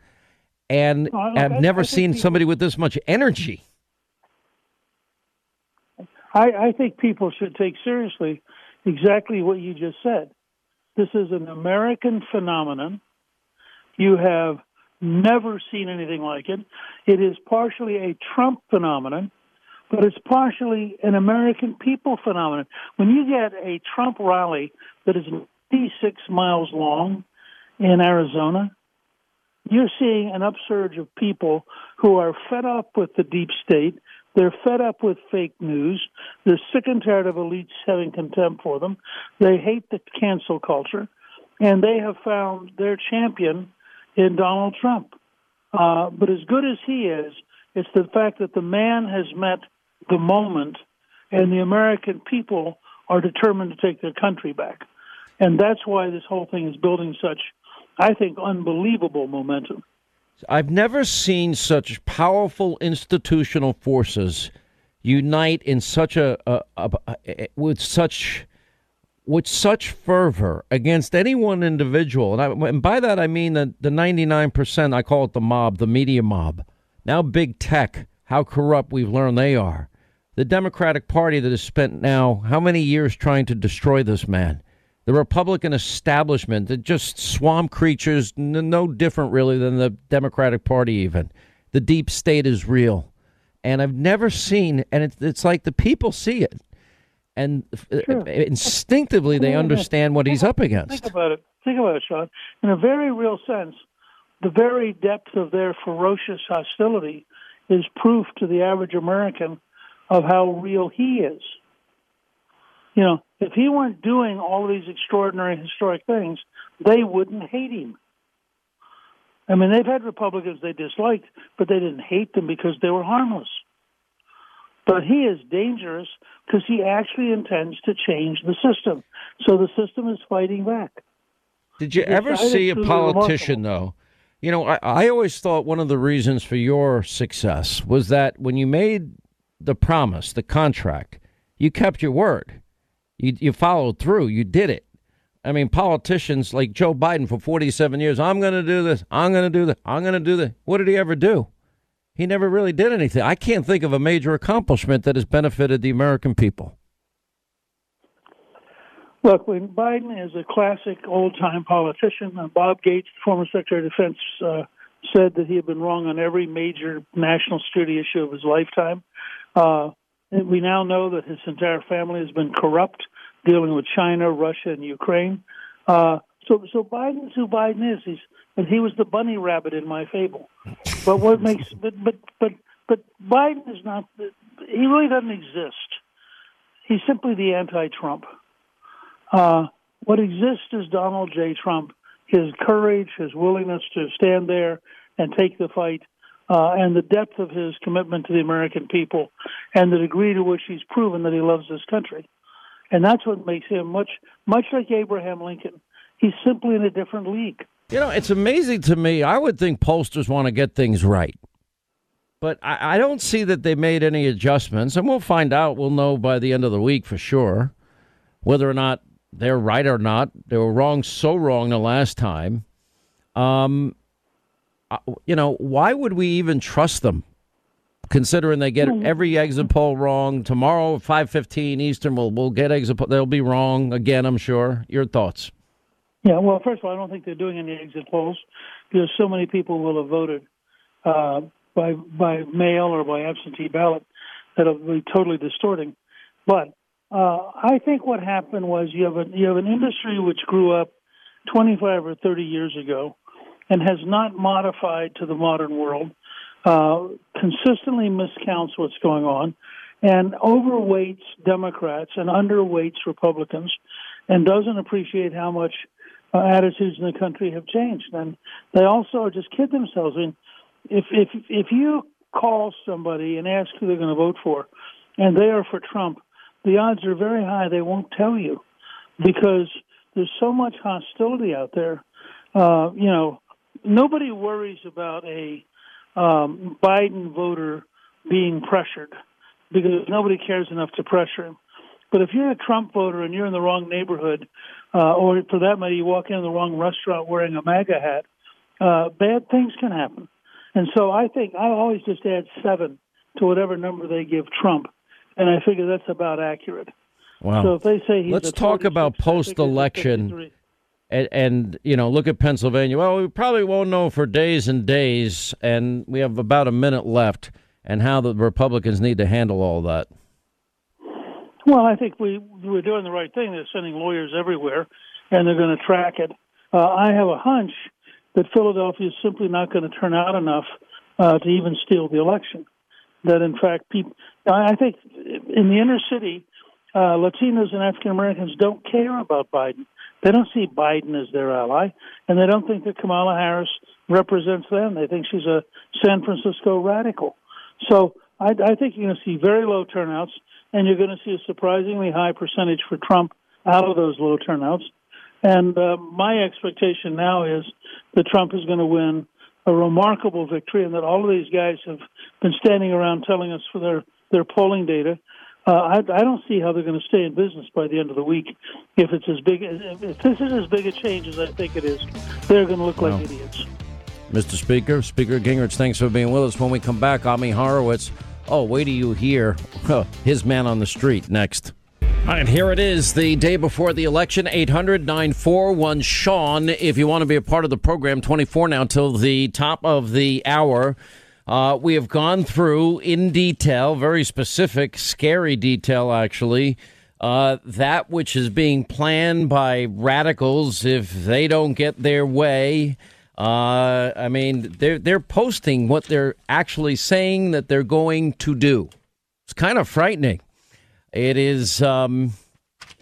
and I've never seen people, somebody with this much energy. I, I think people should take seriously exactly what you just said. This is an American phenomenon. You have never seen anything like it. It is partially a Trump phenomenon, but it's partially an American people phenomenon. When you get a Trump rally that is 86 miles long in Arizona, you're seeing an upsurge of people who are fed up with the deep state, they're fed up with fake news. They're sick and tired of elites having contempt for them. They hate the cancel culture. And they have found their champion in Donald Trump. Uh, but as good as he is, it's the fact that the man has met the moment and the American people are determined to take their country back. And that's why this whole thing is building such, I think, unbelievable momentum. I've never seen such powerful institutional forces unite in such a, a, a, a with such with such fervor against any one individual, and, I, and by that I mean the, the 99%, I call it the mob, the media mob. Now, big tech, how corrupt we've learned they are. The Democratic Party that has spent now how many years trying to destroy this man? The Republican establishment, that just swamp creatures, no different really than the Democratic Party, even. The deep state is real. And I've never seen, and it's, it's like the people see it and uh, sure. instinctively they understand what he's up against. Think about it. Think about it, Sean. In a very real sense, the very depth of their ferocious hostility is proof to the average American of how real he is. You know, if he weren't doing all these extraordinary historic things, they wouldn't hate him. I mean, they've had Republicans they disliked, but they didn't hate them because they were harmless. But he is dangerous because he actually intends to change the system. So the system is fighting back. Did you ever see a politician, though? You know, I, I always thought one of the reasons for your success was that when you made the promise, the contract, you kept your word. You, you followed through. You did it. I mean, politicians like Joe Biden for 47 years, I'm going to do this. I'm going to do that. I'm going to do that. What did he ever do? he never really did anything. I can't think of a major accomplishment that has benefited the American people. Look, when Biden is a classic old time politician, uh, Bob Gates, former Secretary of Defense, uh, said that he had been wrong on every major national security issue of his lifetime. Uh, we now know that his entire family has been corrupt, dealing with China, Russia, and Ukraine. Uh, so, so Biden's who Biden is. He's and he was the bunny rabbit in my fable. But what makes but but but but Biden is not. He really doesn't exist. He's simply the anti-Trump. Uh, what exists is Donald J. Trump. His courage, his willingness to stand there and take the fight, uh, and the depth of his commitment to the American people, and the degree to which he's proven that he loves this country. And that's what makes him much, much like Abraham Lincoln. He's simply in a different league. You know, it's amazing to me. I would think pollsters want to get things right. But I, I don't see that they made any adjustments, and we'll find out. We'll know by the end of the week for sure whether or not they're right or not. They were wrong, so wrong the last time. Um, you know, why would we even trust them? Considering they get hmm. every exit poll wrong tomorrow, five fifteen Eastern, we'll we'll get exit. poll. They'll be wrong again. I'm sure. Your thoughts? Yeah, well, first of all, I don't think they're doing any exit polls because so many people will have voted uh, by by mail or by absentee ballot that it'll be totally distorting. But uh, I think what happened was you have a you have an industry which grew up 25 or 30 years ago and has not modified to the modern world. Uh, consistently miscounts what's going on and overweights Democrats and underweights Republicans and doesn't appreciate how much uh, attitudes in the country have changed, and they also just kid themselves. I mean, if if if you call somebody and ask who they're going to vote for, and they are for Trump, the odds are very high they won't tell you because there's so much hostility out there. Uh, you know, nobody worries about a um, Biden voter being pressured because nobody cares enough to pressure him. But if you're a Trump voter and you're in the wrong neighborhood, uh, or for that matter, you walk in the wrong restaurant wearing a MAGA hat, uh, bad things can happen. And so I think I always just add seven to whatever number they give Trump, and I figure that's about accurate. Wow. So if they say he's let's talk about post-election. And, and, you know, look at Pennsylvania. Well, we probably won't know for days and days, and we have about a minute left. And how the Republicans need to handle all that. Well, I think we we're doing the right thing. They're sending lawyers everywhere, and they're going to track it. Uh, I have a hunch that Philadelphia is simply not going to turn out enough uh, to even steal the election. That in fact, people, I think in the inner city, uh, Latinos and African Americans don't care about Biden. They don't see Biden as their ally, and they don't think that Kamala Harris represents them. They think she's a San Francisco radical. So I, I think you're going to see very low turnouts and you're going to see a surprisingly high percentage for Trump out of those low turnouts. And uh, my expectation now is that Trump is going to win a remarkable victory, and that all of these guys have been standing around telling us for their their polling data uh, I, I don't see how they're going to stay in business by the end of the week if it's as big as if this is as big a change as I think it is. They're going to look like idiots. Mr. Speaker, Speaker Gingrich, thanks for being with us. When we come back, Ami Horowitz. Oh, wait till you hear his man on the street next. All right, here it is, the day before the election, 800 941 Sean. If you want to be a part of the program, 24 now till the top of the hour. Uh, we have gone through in detail, very specific, scary detail, actually, uh, that which is being planned by radicals if they don't get their way. Uh, I mean, they're they're posting what they're actually saying that they're going to do. It's kind of frightening. It is. Um,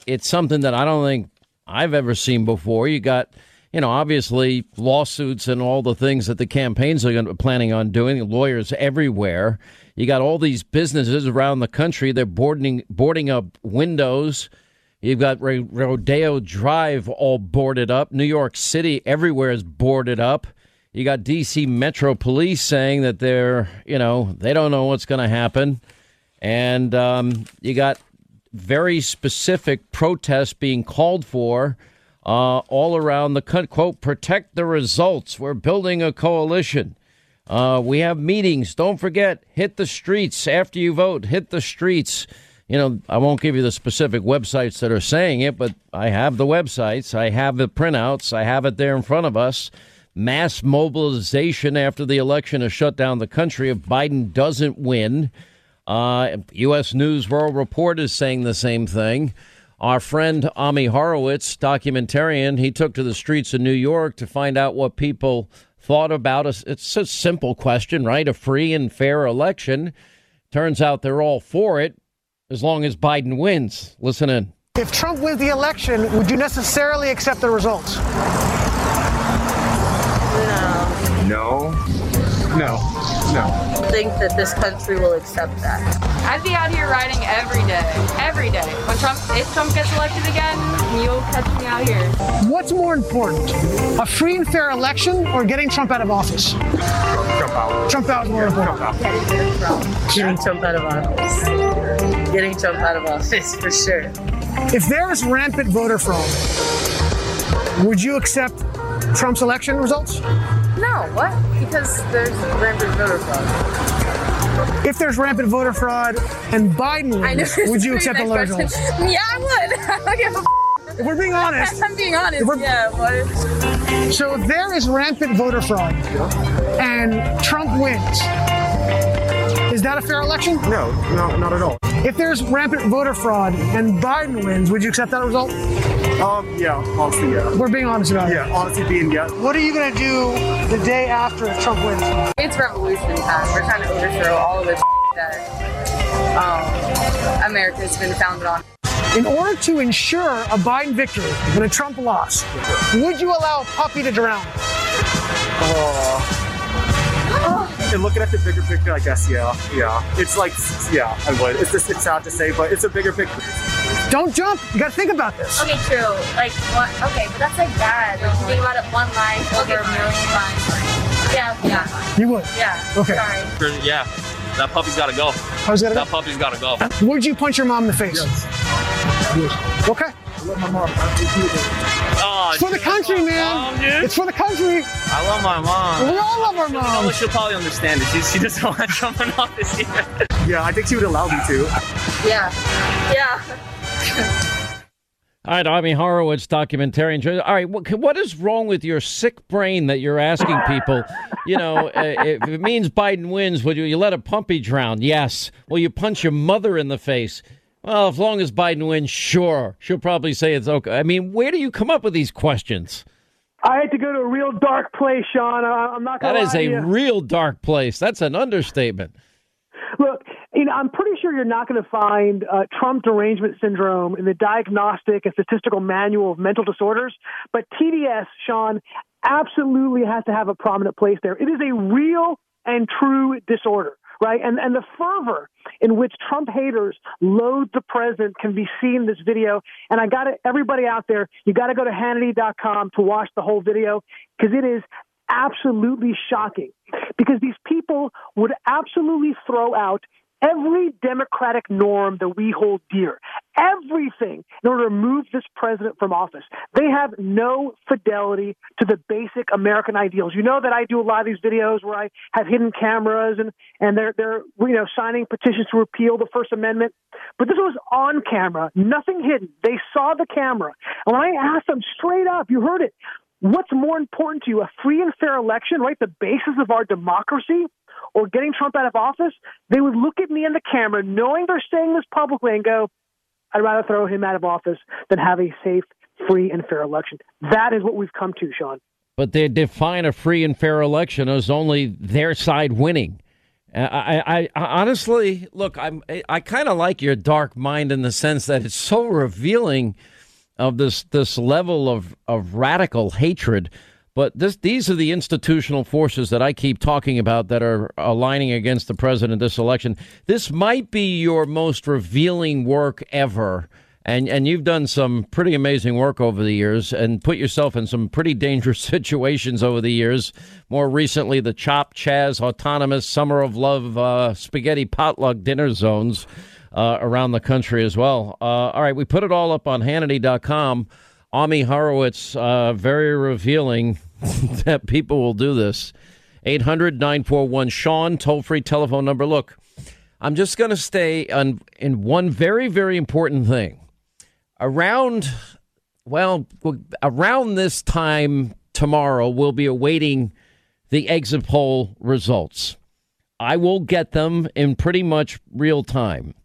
it's something that I don't think I've ever seen before. You got, you know, obviously lawsuits and all the things that the campaigns are planning on doing. Lawyers everywhere. You got all these businesses around the country. They're boarding boarding up windows. You've got Rodeo Drive all boarded up. New York City everywhere is boarded up. You got DC Metro Police saying that they're, you know, they don't know what's going to happen. And um, you got very specific protests being called for uh, all around the country. Quote, protect the results. We're building a coalition. Uh, we have meetings. Don't forget, hit the streets after you vote. Hit the streets. You know, I won't give you the specific websites that are saying it, but I have the websites. I have the printouts. I have it there in front of us. Mass mobilization after the election to shut down the country if Biden doesn't win. Uh, U.S. News World Report is saying the same thing. Our friend Ami Horowitz, documentarian, he took to the streets of New York to find out what people thought about us. It's a simple question, right? A free and fair election. Turns out they're all for it as long as Biden wins. Listen in. If Trump wins the election, would you necessarily accept the results? No. No. No. No. think that this country will accept that. I'd be out here riding every day, every day. When Trump, if Trump gets elected again, you'll catch me out here. What's more important, a free and fair election or getting Trump out of office? Trump out. Trump out is more important. Getting Trump out of office. Getting Trump out of office for sure. If there is rampant voter fraud, would you accept Trump's election results? No, what? Because there's rampant voter fraud. If there's rampant voter fraud and Biden wins, would you accept the Next results? question. Yeah, I would. I don't give a f- If we're being honest, I'm being honest. If we're- Yeah, what? so if there is rampant voter fraud and Trump wins, is that a fair election? No, no, not at all. If there's rampant voter fraud and Biden wins, would you accept that result? Um, yeah, honestly, yeah. We're being honest about it. Yeah, honestly, being yeah. What are you going to do the day after if Trump wins? It's revolution time. We're trying to overthrow all of the that um, America's been founded on. In order to ensure a Biden victory and a Trump loss, would you allow a puppy to drown? And looking at the bigger picture, I guess, yeah, yeah. It's like, yeah, I would. It's just, it's sad to say, but it's a bigger picture. Don't jump. You got to think about this. Okay, true. Like, what? Okay, but that's like bad. Like, you think about it, one life over a million lives. Yeah, yeah, You would. yeah. Okay. Sorry. Yeah, that puppy's got to go. How's that? That puppy's got to go. Would you punch your mom in the face? Okay. I love my mom. Oh, It's for the country, man. Mom, dude. It's for the country. I love my mom. We all love our You know moms. She'll probably understand it. She, she doesn't want Trump off office either. Yeah, I think she would allow me to. Yeah. Yeah. All right, Ami Horowitz, documentarian. All right, what, what is wrong with your sick brain that you're asking people? You know, uh, if it means Biden wins, would you, you let a puppy drown? Yes. Will you punch your mother in the face? Well, as long as Biden wins, sure. She'll probably say it's okay. I mean, where do you come up with these questions? I had to go to a real dark place, Sean. I, I'm not That going to is a real dark place. That's an understatement. Look, know, I'm pretty sure you're not going to find uh, Trump derangement syndrome in the Diagnostic and Statistical Manual of Mental Disorders, but TDS, Sean, absolutely has to have a prominent place there. It is a real and true disorder. Right, and and the fervor in which Trump haters load the president can be seen in this video. And I got everybody out there, you got to go to Hannity.com to watch the whole video because it is absolutely shocking. Because these people would absolutely throw out every democratic norm that we hold dear, everything in order to remove this president from office. They have no fidelity to the basic American ideals. You know that I do a lot of these videos where I have hidden cameras and, and they're, they're, you know, signing petitions to repeal the First Amendment. But this was on camera, nothing hidden. They saw the camera. And when I asked them straight up, you heard it, what's more important to you, a free and fair election, right? The basis of our democracy? or getting Trump out of office, they would look at me in the camera, knowing they're saying this publicly, and go, I'd rather throw him out of office than have a safe, free, and fair election. That is what we've come to, Sean. But they define a free and fair election as only their side winning. Uh, I, I, I honestly look. I'm. I kind of like your dark mind in the sense that it's so revealing of this this level of of radical hatred but this, these are the institutional forces that I keep talking about that are aligning against the president this election. This might be your most revealing work ever. And, and you've done some pretty amazing work over the years and put yourself in some pretty dangerous situations over the years. More recently, the Chop Chaz Autonomous Summer of Love uh, Spaghetti Potluck Dinner Zones uh, around the country as well. Uh, all right, we put it all up on Hannity.com. Ami Horowitz, uh, very revealing that people will do this. 800 941 Sean, toll free telephone number. Look, I'm just going to stay on in one very, very important thing. Around, well, around this time tomorrow, we'll be awaiting the exit poll results. I will get them in pretty much real time.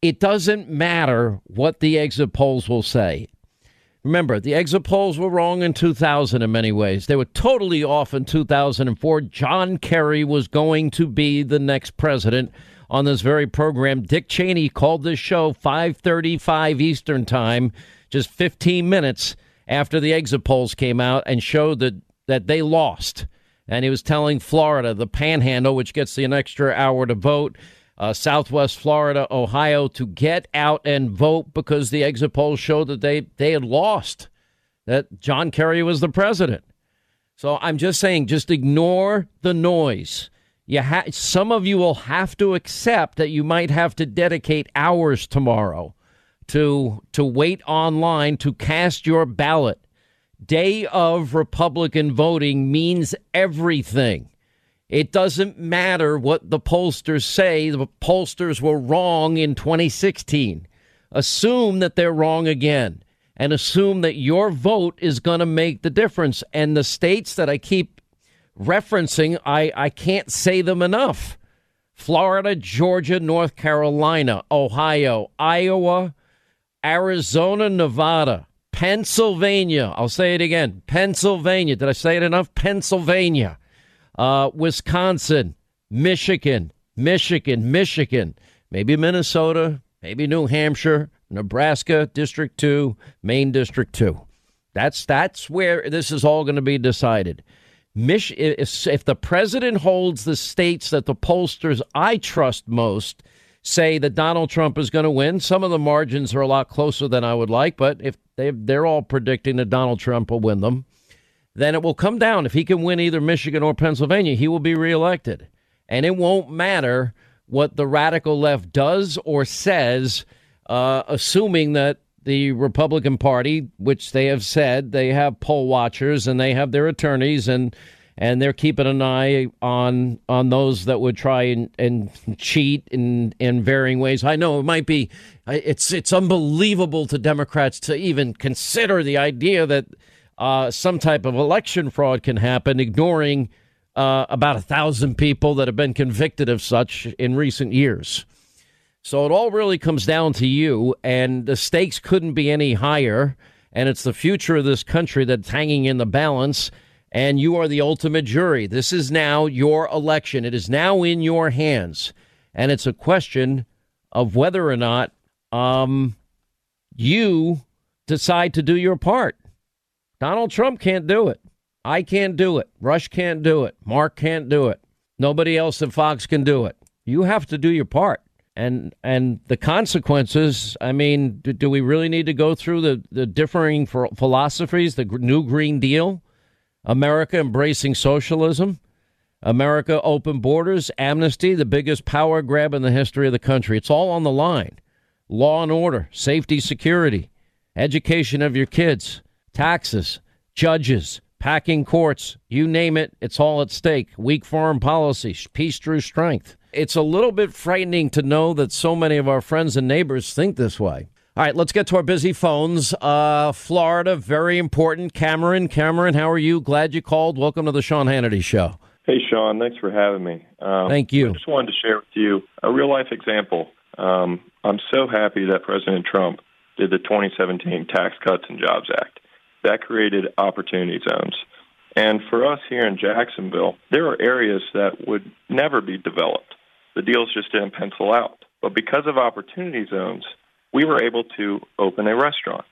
It doesn't matter what the exit polls will say. Remember, the exit polls were wrong in 2000 in many ways. They were totally off in 2004. John Kerry was going to be the next president on this very program. Dick Cheney called this show 5:35 Eastern Time, just 15 minutes after the exit polls came out and showed that that they lost. And he was telling Florida, the Panhandle, which gets the an extra hour to vote, uh, Southwest Florida, Ohio to get out and vote because the exit polls showed that they, they had lost, that John Kerry was the president. So I'm just saying, just ignore the noise. You ha- some of you will have to accept that you might have to dedicate hours tomorrow to to wait online to cast your ballot. Day of Republican voting means everything. It doesn't matter what the pollsters say. The pollsters were wrong in 2016. Assume that they're wrong again and assume that your vote is going to make the difference. And the states that I keep referencing, I, I can't say them enough Florida, Georgia, North Carolina, Ohio, Iowa, Arizona, Nevada, Pennsylvania. I'll say it again Pennsylvania. Did I say it enough? Pennsylvania uh, Wisconsin, Michigan, Michigan, Michigan, maybe Minnesota, maybe New Hampshire, Nebraska, District 2, Maine District 2. That's that's where this is all going to be decided. Mich- if the president holds the states that the pollsters I trust most say that Donald Trump is going to win, some of the margins are a lot closer than I would like, but if they they're all predicting that Donald Trump will win them, then it will come down. If he can win either Michigan or Pennsylvania, he will be reelected. And it won't matter what the radical left does or says, uh, assuming that the Republican Party, which they have said they have poll watchers and they have their attorneys and and they're keeping an eye on on those that would try and, and cheat in in varying ways. I know it might be it's it's unbelievable to Democrats to even consider the idea that uh, some type of election fraud can happen, ignoring uh, about a thousand people that have been convicted of such in recent years. So it all really comes down to you, and the stakes couldn't be any higher. And it's the future of this country that's hanging in the balance. And you are the ultimate jury. This is now your election. It is now in your hands. And it's a question of whether or not um, you decide to do your part. Donald Trump can't do it. I can't do it. Rush can't do it. Mark can't do it. Nobody else at Fox can do it. You have to do your part. And and the consequences, I mean, do, do we really need to go through the, the differing philosophies, the new Green Deal, America embracing socialism? America, open borders, amnesty, the biggest power grab in the history of the country. It's all on the line. Law and order, safety, security, education of your kids, taxes, judges, packing courts, you name it, it's all at stake. Weak foreign policy, peace through strength. It's a little bit frightening to know that so many of our friends and neighbors think this way. All right, let's get to our busy phones. Uh, Florida, very important. Cameron, Cameron, how are you? Glad you called. Welcome to the Sean Hannity Show. Hey, Sean, thanks for having me. Um, Thank you. I just wanted to share with you a real life example. Um, I'm so happy that President Trump did the 2017 Tax Cuts and Jobs Act. That created opportunity zones. And for us here in Jacksonville, there are areas that would never be developed. The deals just didn't pencil out. But because of opportunity zones, we were able to open a restaurant.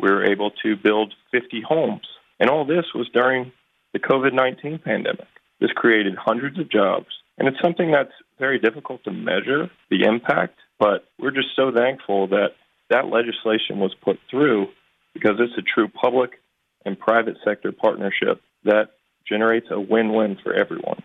We were able to build 50 homes. And all this was during the COVID 19 pandemic. This created hundreds of jobs. And it's something that's very difficult to measure the impact, but we're just so thankful that that legislation was put through because it's a true public and private sector partnership that generates a win win for everyone.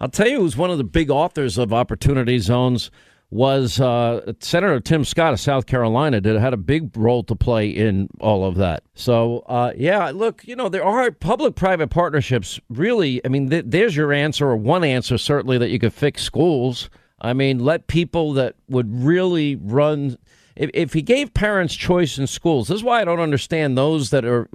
I'll tell you who's one of the big authors of Opportunity Zones was uh, Senator Tim Scott of South Carolina. Did had a big role to play in all of that. So uh, yeah, look, you know there are public-private partnerships. Really, I mean, th- there's your answer, or one answer certainly that you could fix schools. I mean, let people that would really run. If, if he gave parents choice in schools, this is why I don't understand those that are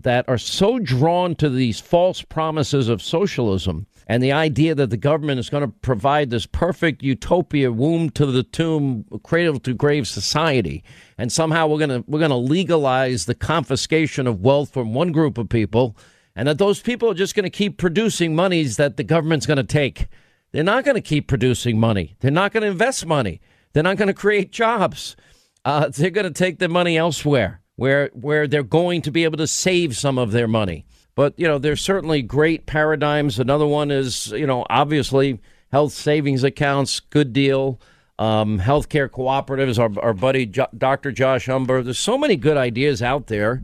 that are so drawn to these false promises of socialism and the idea that the government is going to provide this perfect utopia, womb to the tomb, cradle to grave society, and somehow we're going to we're going to legalize the confiscation of wealth from one group of people, and that those people are just going to keep producing monies that the government's going to take. They're not going to keep producing money. They're not going to invest money. They're not going to create jobs. Uh, they're going to take their money elsewhere, where where they're going to be able to save some of their money. But, you know, there's certainly great paradigms. Another one is, you know, obviously health savings accounts, good deal. Um, healthcare cooperatives, our, our buddy jo- Dr. Josh Umbehr. There's so many good ideas out there.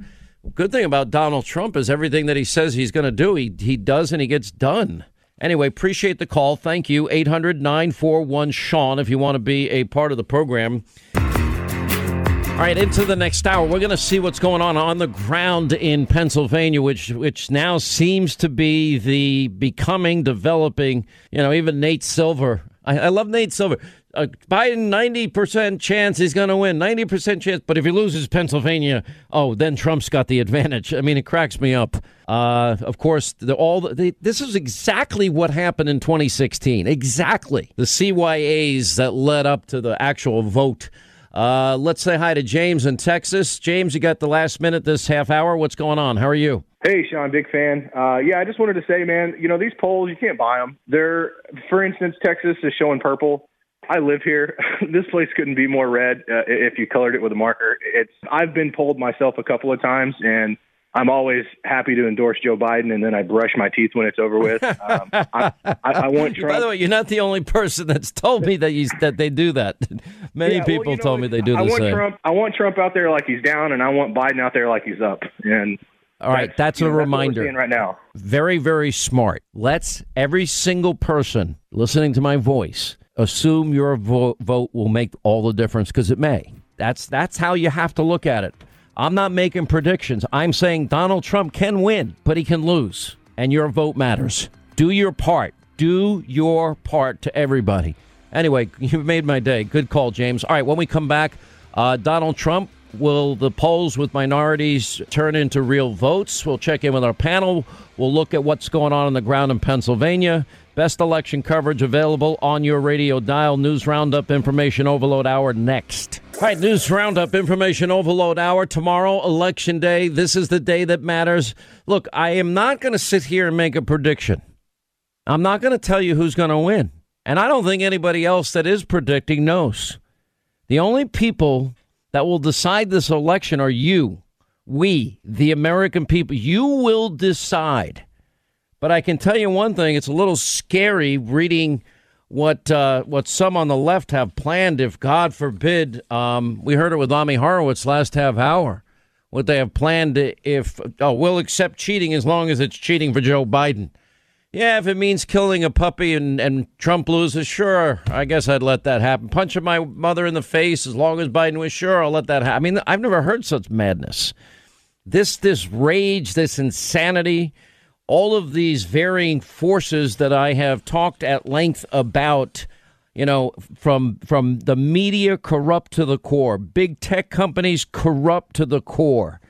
Good thing about Donald Trump is everything that he says he's going to do, he, he does and he gets done. Anyway, appreciate the call. Thank you. 800 941 Sean if you want to be a part of the program. All right, into the next hour, we're going to see what's going on on the ground in Pennsylvania, which which now seems to be the becoming, developing. You know, even Nate Silver. I, I love Nate Silver. Uh, Biden, ninety percent chance he's going to win, ninety percent chance. But if he loses Pennsylvania, oh, then Trump's got the advantage. I mean, it cracks me up. Uh, of course, the, all the, this is exactly what happened in 2016. Exactly the CYAs that led up to the actual vote. Uh, let's say hi to James in Texas. James, you got the last minute this half hour. What's going on? How are you? Hey, Sean, big fan. Uh, yeah, I just wanted to say, man, you know, these polls, you can't buy them. They're, for instance, Texas is showing purple. I live here. this place couldn't be more red uh, if you colored it with a marker. It's I've been polled myself a couple of times, and I'm always happy to endorse Joe Biden, and then I brush my teeth when it's over with. Um, I, I, I, want Trump. By the way, you're not the only person that's told me that you, that they do that. Many yeah, people well, you know, told me they do I the want same. Trump. I want Trump out there like he's down, and I want Biden out there like he's up. And all right, that's, you a know, that's reminder. What right now. Very, very smart. Let's every single person listening to my voice assume your vo- vote will make all the difference because it may. That's that's how you have to look at it. I'm not making predictions. I'm saying Donald Trump can win, but he can lose, and your vote matters. Do your part. Do your part to everybody. Anyway, you've made my day. Good call, James. All right, when we come back, uh, Donald Trump. Will the polls with minorities turn into real votes? We'll check in with our panel. We'll look at what's going on on the ground in Pennsylvania. Best election coverage available on your radio dial. News Roundup Information Overload Hour next. All right, News Roundup Information Overload Hour tomorrow, Election Day. This is the day that matters. Look, I am not going to sit here and make a prediction. I'm not going to tell you who's going to win. And I don't think anybody else that is predicting knows. The only people that will decide this election are you, we, the American people. You will decide. But I can tell you one thing: it's a little scary reading what uh, what some on the left have planned. If God forbid, um, we heard it with Ami Horowitz last half hour. What they have planned if oh we'll accept cheating as long as it's cheating for Joe Biden. Yeah, if it means killing a puppy and, and Trump loses, sure, I guess I'd let that happen. Punching my mother in the face, as long as Biden was sure, I'll let that happen. I mean, I've never heard such madness. This this rage, this insanity, all of these varying forces that I have talked at length about you know, from from the media corrupt to the core, big tech companies corrupt to the core,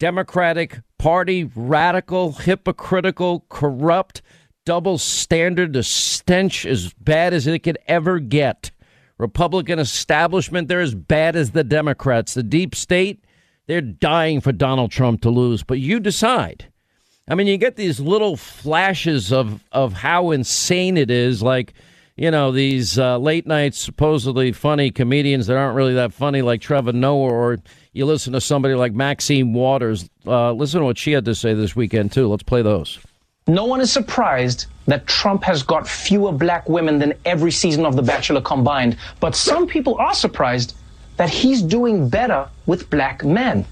Democratic Party radical, hypocritical, corrupt, double standard, the stench as bad as it could ever get. Republican establishment, they're as bad as the Democrats. The deep state, they're dying for Donald Trump to lose. But you decide. I mean, you get these little flashes of, of how insane it is, like you know, these uh, late night supposedly funny comedians that aren't really that funny, like Trevor Noah, or you listen to somebody like Maxine Waters. Uh, listen to what she had to say this weekend, too. Let's play those. No one is surprised that Trump has got fewer black women than every season of The Bachelor combined. But some people are surprised that he's doing better with black men,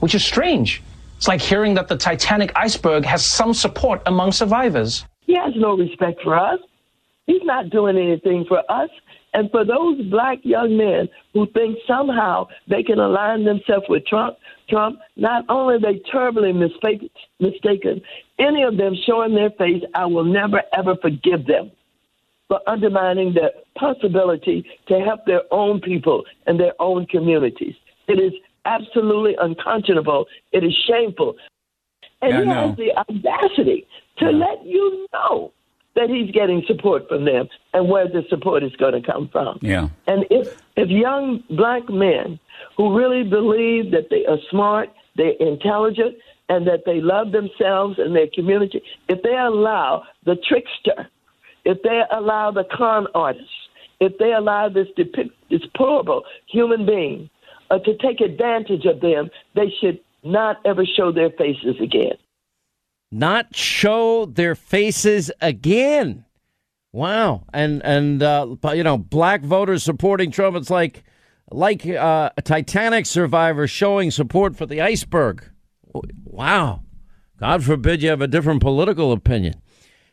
which is strange. It's like hearing that the Titanic iceberg has some support among survivors. He has no respect for us. He's not doing anything for us. And for those black young men who think somehow they can align themselves with Trump, Trump, not only are they terribly mistaken, any of them showing their face, I will never ever forgive them for undermining the possibility to help their own people and their own communities. It is absolutely unconscionable. It is shameful. And yeah, he has the audacity to yeah. let you know that he's getting support from them and where the support is going to come from. Yeah. And if if young black men who really believe that they are smart, they're intelligent, and that they love themselves and their community, if they allow the trickster, if they allow the con artist, if they allow this depict, this deplorable human being uh, to take advantage of them, they should not ever show their faces again not show their faces again. Wow, and and uh, you know, black voters supporting Trump. It's like like uh, a Titanic survivor showing support for the iceberg. Wow, God forbid you have a different political opinion.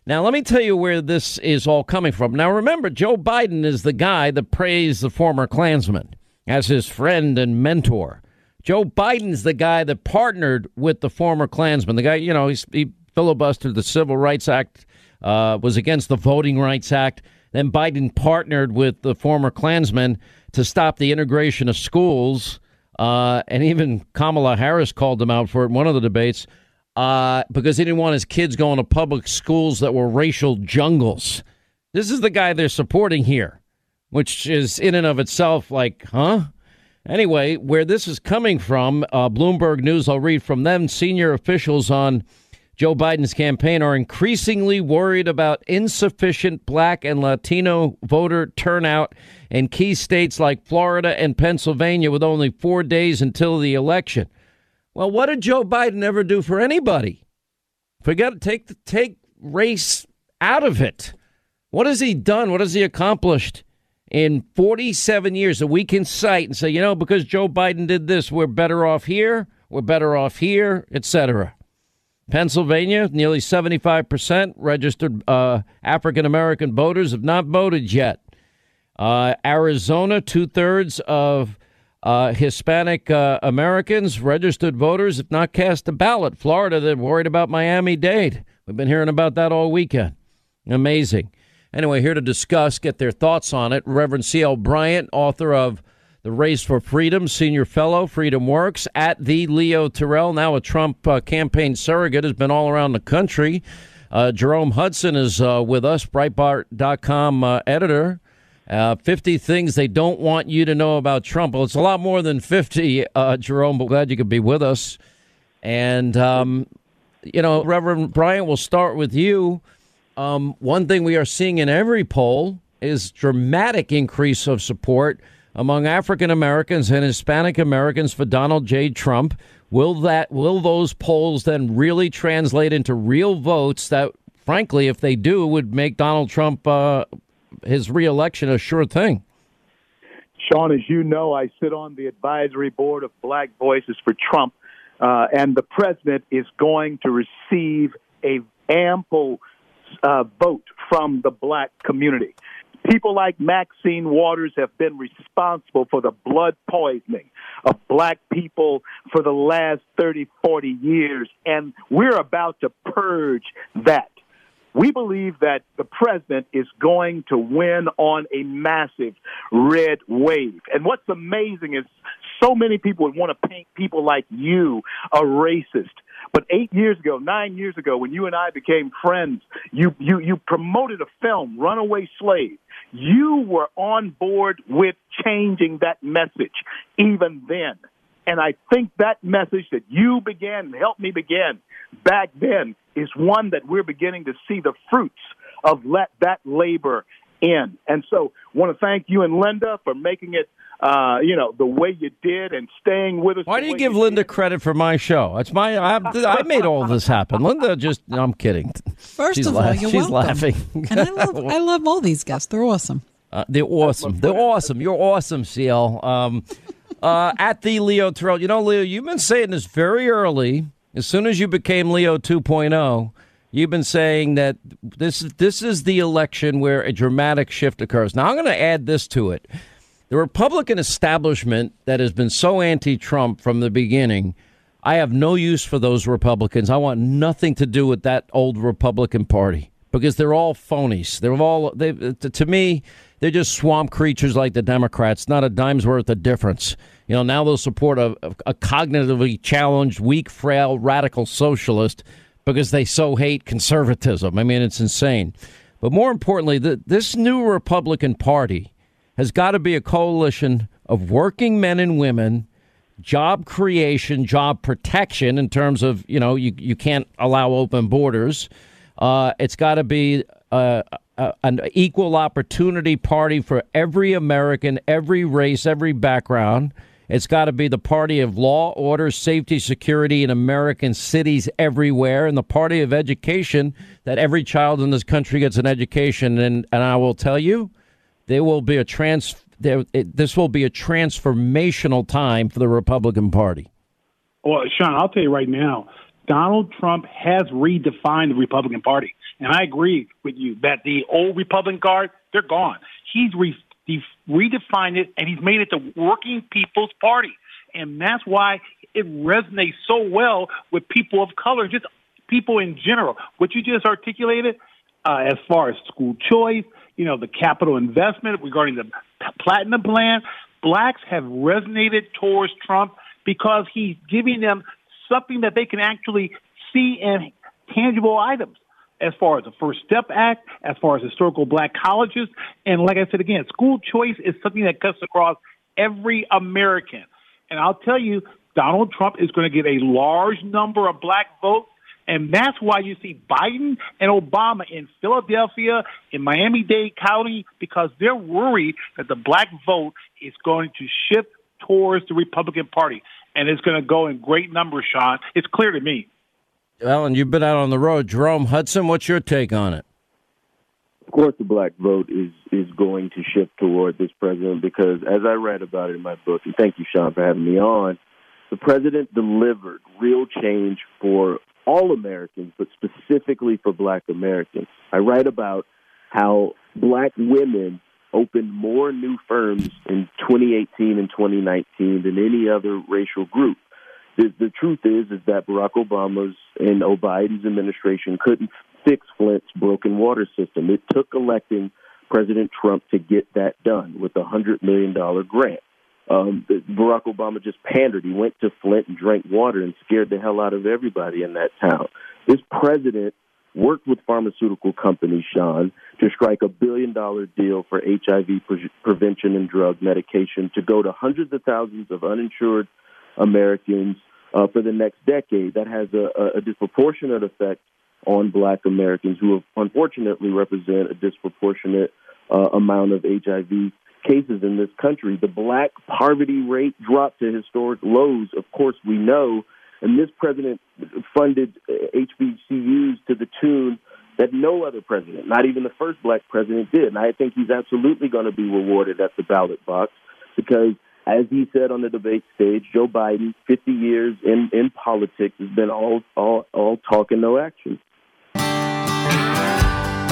Now, let me tell you where this is all coming from. Now, remember, Joe Biden is the guy that praised the former Klansman as his friend and mentor. Joe Biden's the guy that partnered with the former Klansman. The guy, you know, he filibustered the Civil Rights Act, uh, was against the Voting Rights Act. Then Biden partnered with the former Klansman to stop the integration of schools. Uh, and even Kamala Harris called him out for it in one of the debates uh, because he didn't want his kids going to public schools that were racial jungles. This is the guy they're supporting here, which is in and of itself like, huh? Anyway, where this is coming from, uh, Bloomberg News, I'll read from them. Senior officials on Joe Biden's campaign are increasingly worried about insufficient black and Latino voter turnout in key states like Florida and Pennsylvania with only four days until the election. Well, what did Joe Biden ever do for anybody? Forget take take race out of it. What has he done? What has he accomplished? In 47 years that we can cite and say, you know, because Joe Biden did this, we're better off here, we're better off here, etc. Pennsylvania, nearly 75% registered uh, African American voters have not voted yet. Uh, Arizona, two thirds of uh, Hispanic uh, Americans, registered voters, have not cast a ballot. Florida, they're worried about Miami Dade. We've been hearing about that all weekend. Amazing. Anyway, here to discuss, get their thoughts on it, Reverend C.L. Bryant, author of The Race for Freedom, senior fellow, Freedom Works, at the Leo Terrell, now a Trump uh, campaign surrogate, has been all around the country. Uh, Jerome Hudson is uh, with us, Breitbart.com uh, editor. Uh, 50 things they don't want you to know about Trump. Well, it's a lot more than 50, uh, Jerome, but glad you could be with us. And, um, you know, Reverend Bryant, we'll start with you. Um, one thing we are seeing in every poll is dramatic increase of support among African Americans and Hispanic Americans for Donald J. Trump. Will that will those polls then really translate into real votes that, frankly, if they do, would make Donald Trump uh, his reelection a sure thing? Sean, as you know, I sit on the advisory board of Black Voices for Trump, uh, and the president is going to receive a ample uh, vote from the black community. People like Maxine Waters have been responsible for the blood poisoning of black people for the last 30, 40 years, and we're about to purge that. We believe that the president is going to win on a massive red wave. And what's amazing is so many people would want to paint people like you a racist. But eight years ago, nine years ago, when you and I became friends, you, you, you promoted a film, Runaway Slave. You were on board with changing that message even then. And I think that message that you began helped me begin back then is one that we're beginning to see the fruits of let that labor in. And so want to thank you and Linda for making it uh, you know, the way you did and staying with us. Why do you give you Linda did. credit for my show? It's my I, I made all this happen. Linda just I'm kidding. First she's of all, you're she's welcome. laughing. and I love I love all these guests. They're awesome. Uh, they're awesome. They're awesome. You're awesome, CL. Um, uh, at the Leo Terrell. You know, Leo, you've been saying this very early. As soon as you became Leo 2.0, you've been saying that this this is the election where a dramatic shift occurs. Now I'm going to add this to it. The Republican establishment that has been so anti-Trump from the beginning, I have no use for those Republicans. I want nothing to do with that old Republican Party because they're all phonies. They're all they to me, they're just swamp creatures like the Democrats. Not a dime's worth of difference. You know, now they'll support a, a cognitively challenged, weak, frail, radical socialist because they so hate conservatism. I mean, it's insane. But more importantly, the, this new Republican Party has got to be a coalition of working men and women, job creation, job protection in terms of, you know, you, you can't allow open borders. Uh, it's got to be uh, an equal opportunity party for every American, every race, every background. It's got to be the party of law, order, safety, security in American cities everywhere, and the party of education that every child in this country gets an education. And, and I will tell you, there will be a trans. There, it, this will be a transformational time for the Republican Party. Well, Sean, I'll tell you right now, Donald Trump has redefined the Republican Party, and I agree with you that the old Republican Guard they're gone. He's re- redefined it, and he's made it the working people's party, and that's why it resonates so well with people of color, just people in general. What you just articulated, uh, as far as school choice, you know, the capital investment regarding the platinum plan. Blacks have resonated towards Trump because he's giving them something that they can actually see in tangible items as far as the First Step Act, as far as historical black colleges. And like I said again, school choice is something that cuts across every American. And I'll tell you, Donald Trump is going to get a large number of black votes and that's why you see Biden and Obama in Philadelphia, in Miami Dade County, because they're worried that the black vote is going to shift towards the Republican Party. And it's going to go in great numbers, Sean. It's clear to me. Alan, you've been out on the road. Jerome Hudson, what's your take on it? Of course, the black vote is is going to shift toward this president because, as I read about it in my book, and thank you, Sean, for having me on, the president delivered real change for all Americans, but specifically for black Americans. I write about how black women opened more new firms in 2018 and 2019 than any other racial group. The, the truth is, is that Barack Obama's and Biden's administration couldn't fix Flint's broken water system. It took electing President Trump to get that done with a hundred million dollar grant. Um, Barack Obama just pandered. He went to Flint and drank water and scared the hell out of everybody in that town. This president worked with pharmaceutical companies, Sean, to strike a billion dollar deal for HIV pre- prevention and drug medication to go to hundreds of thousands of uninsured Americans uh, for the next decade. That has a, a disproportionate effect on black Americans who unfortunately represent a disproportionate uh, amount of HIV cases in this country. The black poverty rate dropped to historic lows, of course, we know. And this president funded uh, HBCUs to the tune that no other president, not even the first black president, did. And I think he's absolutely going to be rewarded at the ballot box because, as he said on the debate stage, Joe Biden, 50 years in, in politics, has been all, all, all talk and no action.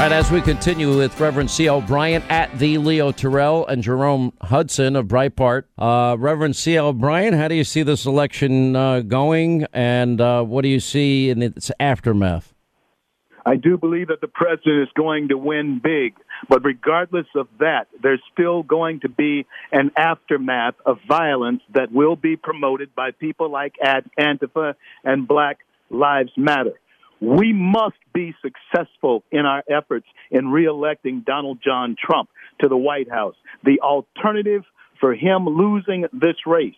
Right, as we continue with Reverend C.L. Bryant at the Leo Terrell and Jerome Hudson of Breitbart. Uh, Reverend C.L. Bryant, how do you see this election uh, going, and uh, what do you see in its aftermath? I do believe that the president is going to win big, but regardless of that, there's still going to be an aftermath of violence that will be promoted by people like Antifa and Black Lives Matter. We must be successful in our efforts in reelecting Donald John Trump to the White House. The alternative for him losing this race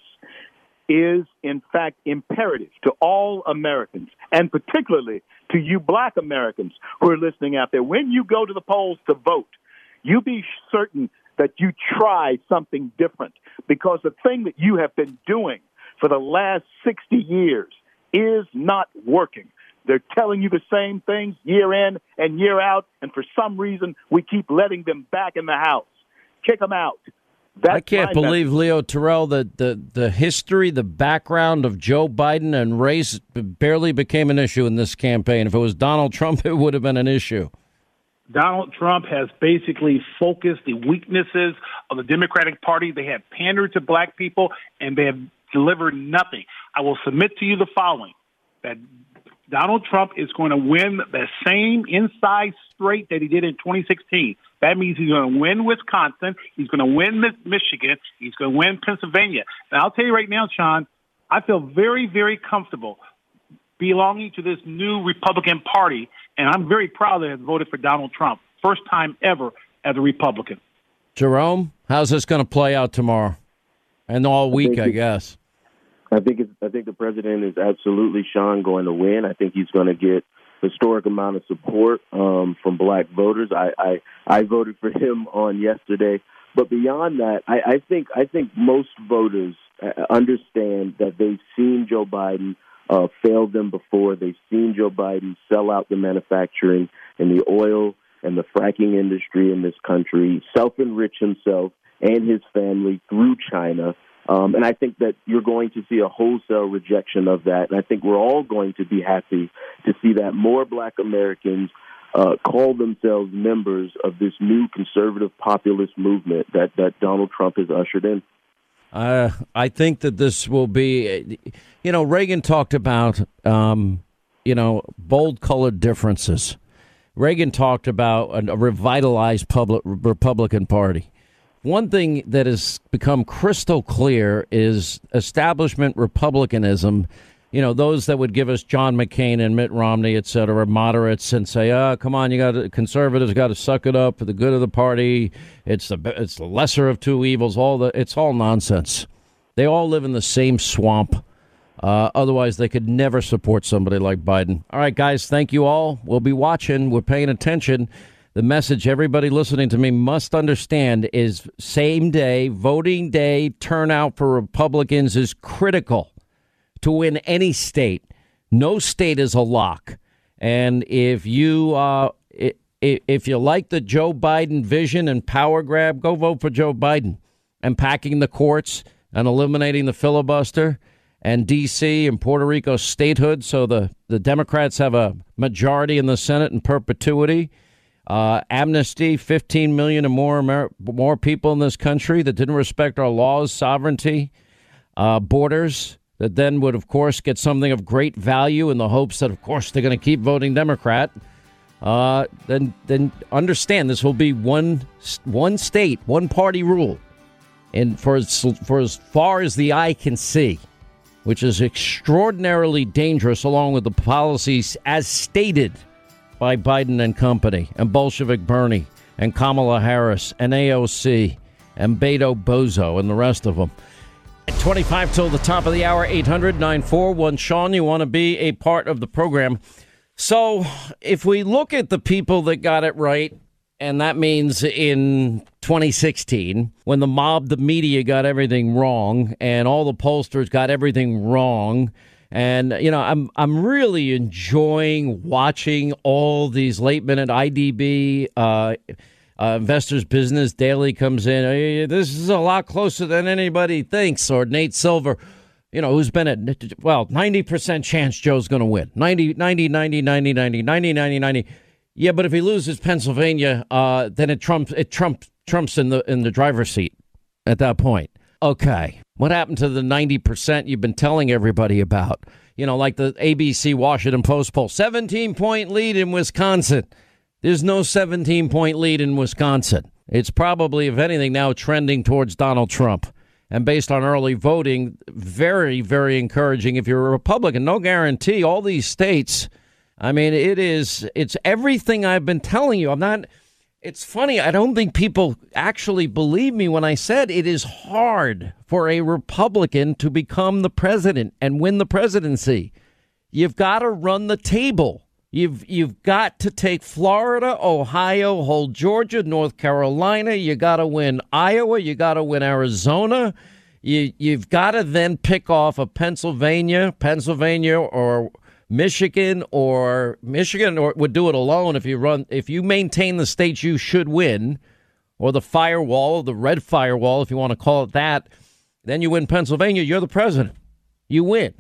is, in fact, imperative to all Americans, and particularly to you black Americans who are listening out there. When you go to the polls to vote, you be certain that you try something different because the thing that you have been doing for the last 60 years is not working. They're telling you the same things year in and year out, and for some reason, we keep letting them back in the house. Kick them out. That's I can't believe, message. Leo Terrell, that the, the history, the background of Joe Biden and race barely became an issue in this campaign. If it was Donald Trump, it would have been an issue. Donald Trump has basically focused the weaknesses of the Democratic Party. They have pandered to black people, and they have delivered nothing. I will submit to you the following that Donald Trump is going to win the same inside straight that he did in 2016. That means he's going to win Wisconsin, he's going to win Michigan, he's going to win Pennsylvania. And I'll tell you right now, Sean, I feel very, very comfortable belonging to this new Republican Party, and I'm very proud that I voted for Donald Trump. First time ever as a Republican. Jerome, how's this going to play out tomorrow and all week, I, I guess? I think it's, I think the president is absolutely Sean going to win. I think he's going to get historic amount of support um, from black voters. I, I I voted for him on yesterday, but beyond that, I, I think I think most voters uh, understand that they've seen Joe Biden uh, fail them before. They've seen Joe Biden sell out the manufacturing and the oil and the fracking industry in this country, self enrich himself and his family through China um, and I think that you're going to see a wholesale rejection of that. And I think we're all going to be happy to see that more black Americans uh, call themselves members of this new conservative populist movement that, that Donald Trump has ushered in. Uh, I think that this will be, you know, Reagan talked about, um, you know, bold colored differences. Reagan talked about a, revitalized public Republican Party. One thing that has become crystal clear is establishment republicanism. You know, those that would give us John McCain and Mitt Romney, et cetera, moderates, and say, "Ah, oh, come on, you got conservatives got to suck it up for the good of the party. It's the it's the lesser of two evils. All the it's all nonsense. They all live in the same swamp. Uh, otherwise, they could never support somebody like Biden. All right, guys, thank you all. We'll be watching. We're paying attention the message everybody listening to me must understand is same day, voting day turnout for Republicans is critical to win any state. No state is a lock. And if you uh, if you like the Joe Biden vision and power grab, go vote for Joe Biden and packing the courts and eliminating the filibuster and D.C. and Puerto Rico statehood so the, the Democrats have a majority in the Senate in perpetuity uh, amnesty, 15 million or more Amer- more people in this country that didn't respect our laws, sovereignty, uh, borders, that then would, of course, get something of great value in the hopes that, of course, they're going to keep voting Democrat. Uh, then, then understand this will be one one state, one party rule, and for as, for as far as the eye can see, which is extraordinarily dangerous, along with the policies as stated by Biden and company, and Bolshevik Bernie, and Kamala Harris, and AOC, and Beto Bozo, and the rest of them. 25 till the top of the hour, 800 941 Sean. You want to be a part of the program. So, if we look at the people that got it right, and that means in 2016, when the mob, the media got everything wrong, and all the pollsters got everything wrong, and you know, I'm I'm really enjoying watching all these late minute IDB uh, uh, Investors Business Daily comes in. Hey, this is a lot closer than anybody thinks. Or Nate Silver, you know, who's been at well, 90% chance Joe's going to win. 90 90 90 90 90 90 90 90. Yeah, but if he loses Pennsylvania, uh, then it trumps it Trump Trump's in the in the driver's seat at that point. Okay, what happened to the ninety percent you've been telling everybody about? You know, like the ABC Washington Post poll, seventeen point lead in Wisconsin. There's no seventeen point lead in Wisconsin. It's probably, if anything, now trending towards Donald Trump. And based on early voting, very, very encouraging. If you're a Republican, no guarantee. All these states I mean, it is, it's everything I've been telling you. I'm not, it's funny. I don't think people actually believe me when I said it is hard for a Republican to become the president and win the presidency. You've got to run the table. You've you've got to take Florida, Ohio, hold Georgia, North Carolina. You got to win Iowa. You got to win Arizona. You you've got to then pick off a Pennsylvania, Pennsylvania, or Michigan or Michigan or would do it alone if you run if you maintain the states you should win or the firewall, the red firewall if you want to call it that, then you win Pennsylvania, you're the president. You win.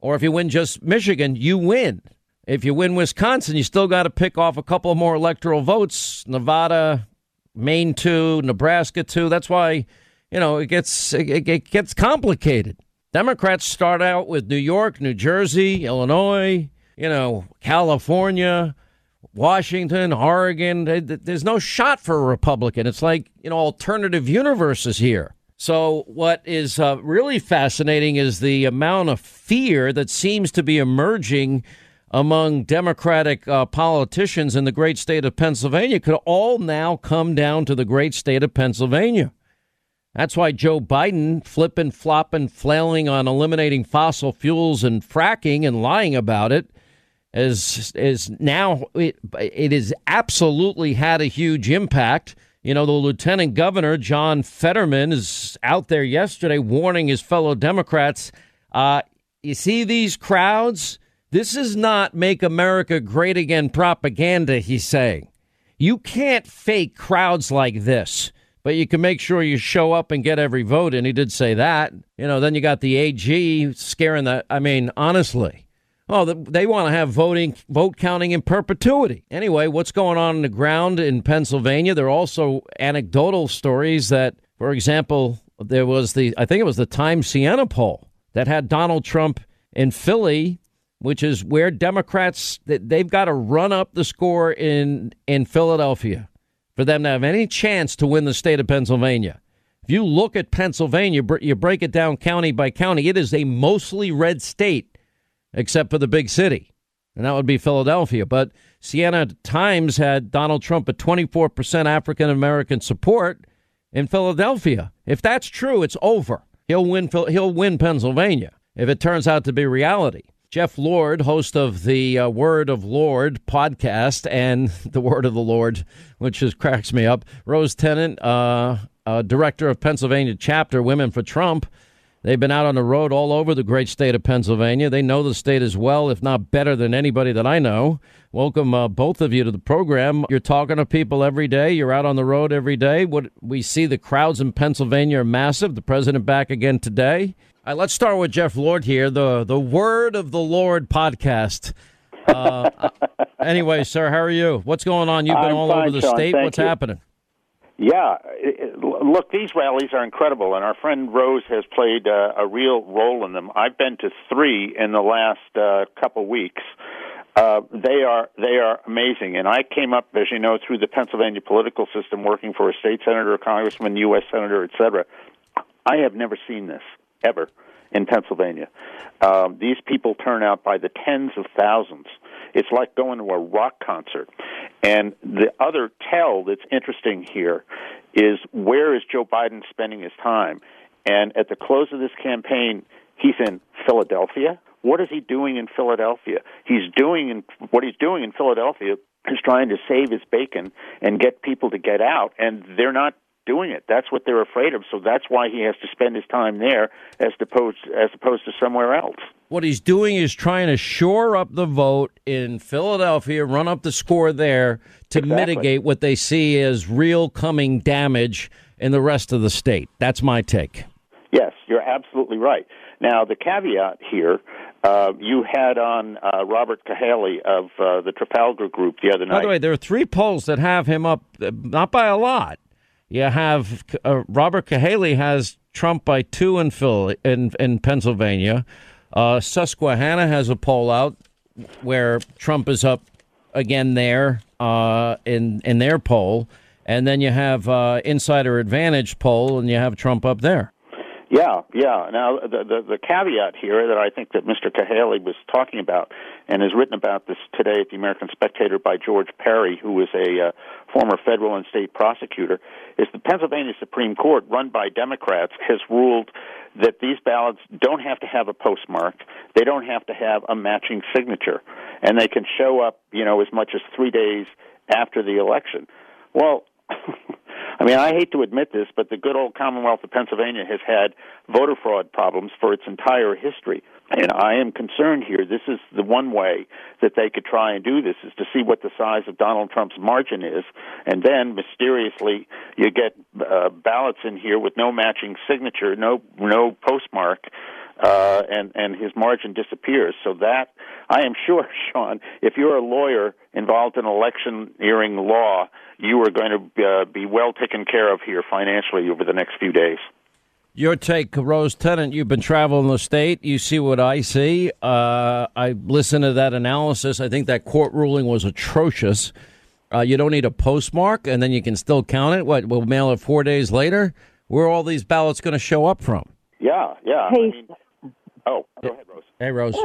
Or if you win just Michigan, you win. If you win Wisconsin, you still got to pick off a couple more electoral votes. Nevada, Maine too, Nebraska too. That's why, you know, it gets it, it gets complicated. Democrats start out with New York, New Jersey, Illinois, you know, California, Washington, Oregon. There's no shot for a Republican. It's like, you know, alternative universes here. So, what is uh, really fascinating is the amount of fear that seems to be emerging among Democratic uh, politicians in the great state of Pennsylvania could all now come down to the great state of Pennsylvania. That's why Joe Biden, flipping, flopping, flailing on eliminating fossil fuels and fracking and lying about it, is is now it it has absolutely had a huge impact. You know, the lieutenant governor John Fetterman is out there yesterday warning his fellow Democrats. Uh, you see these crowds? This is not "Make America Great Again" propaganda. He's saying you can't fake crowds like this but you can make sure you show up and get every vote. And he did say that. You know, then you got the AG scaring the. I mean, honestly, oh, they want to have voting, vote counting in perpetuity. Anyway, what's going on on the ground in Pennsylvania? There are also anecdotal stories that, for example, there was the I think it was the Time Siena poll that had Donald Trump in Philly which is where Democrats they've got to run up the score in in Philadelphia for them to have any chance to win the state of Pennsylvania. If you look at Pennsylvania, you break it down county by county, it is a mostly red state, except for the big city, and that would be Philadelphia. But Siena Times had Donald Trump at 24% African American support in Philadelphia. If that's true, it's over. He'll win. He'll win Pennsylvania if it turns out to be reality. Jeff Lord, host of the uh, Word of Lord podcast and the Word of the Lord, which just cracks me up. Rose Tennent, uh, uh, director of Pennsylvania chapter Women for Trump. They've been out on the road all over the great state of Pennsylvania. They know the state as well, if not better than anybody that I know. Welcome, uh, both of you, to the program. You're talking to people every day. You're out on the road every day. What we see the crowds in Pennsylvania are massive. The president back again today. Right, let's start with Jeff Lord here, the the Word of the Lord podcast. Uh, anyway, sir, how are you? What's going on? You've been I'm all fine, over the Sean, state. What's you. happening? Yeah, it- look, these rallies are incredible, and our friend Rose has played uh, a real role in them. I've been to three in the last uh, couple weeks. Uh, they are they are amazing, and I came up, as you know, through the Pennsylvania political system, working for a state senator, congressman, U.S. senator, et cetera. I have never seen this ever in Pennsylvania. Um, these people turn out by the tens of thousands. It's like going to a rock concert. And the other tell that's interesting here is where is Joe Biden spending his time? And at the close of this campaign, he's in Philadelphia. What is he doing in Philadelphia? He's doing in, what he's doing in Philadelphia is trying to save his bacon and get people to get out, and they're not doing it. That's what they're afraid of. So that's why he has to spend his time there as opposed as opposed to somewhere else. What he's doing is trying to shore up the vote in Philadelphia, run up the score there to Exactly. mitigate what they see as real coming damage in the rest of the state. That's my take. Yes, you're absolutely right. Now, the caveat here Uh, you had on uh, Robert Cahaly of uh, the Trafalgar Group the other night. By the way, there are three polls that have him up, uh, not by a lot. You have uh, Robert Cahaly has Trump by two in Philly, in in Pennsylvania. Uh, Susquehanna has a poll out where Trump is up again there uh, in in their poll, and then you have uh, Insider Advantage poll, and you have Trump up there. Yeah, yeah. Now the, the the caveat here that I think that Mr. Cahaly was talking about and has written about this today at the American Spectator by George Parry, who is a uh, former federal and state prosecutor, is the Pennsylvania Supreme Court, run by Democrats, has ruled that these ballots don't have to have a postmark, they don't have to have a matching signature, and they can show up, you know, as much as three days after the election. Well. I mean, I hate to admit this, but the good old Commonwealth of Pennsylvania has had voter fraud problems for its entire history. And I am concerned here. This is the one way that they could try and do this is to see what the size of Donald Trump's margin is, and then mysteriously you get uh, ballots in here with no matching signature, no no postmark, uh, and and his margin disappears. So that I am sure, Sean, if you're a lawyer involved in electioneering law, you are going to uh, be well taken care of here financially over the next few days. Your take, Rose Tennent. You've been traveling the state. You see what I see. Uh, I listened to that analysis. I think that court ruling was atrocious. Uh, you don't need a postmark, and then you can still count it. What? We'll mail it four days later. Where are all these ballots going to show up from? Yeah, yeah. Hey. I mean, oh, go ahead, Rose. Hey, Rose.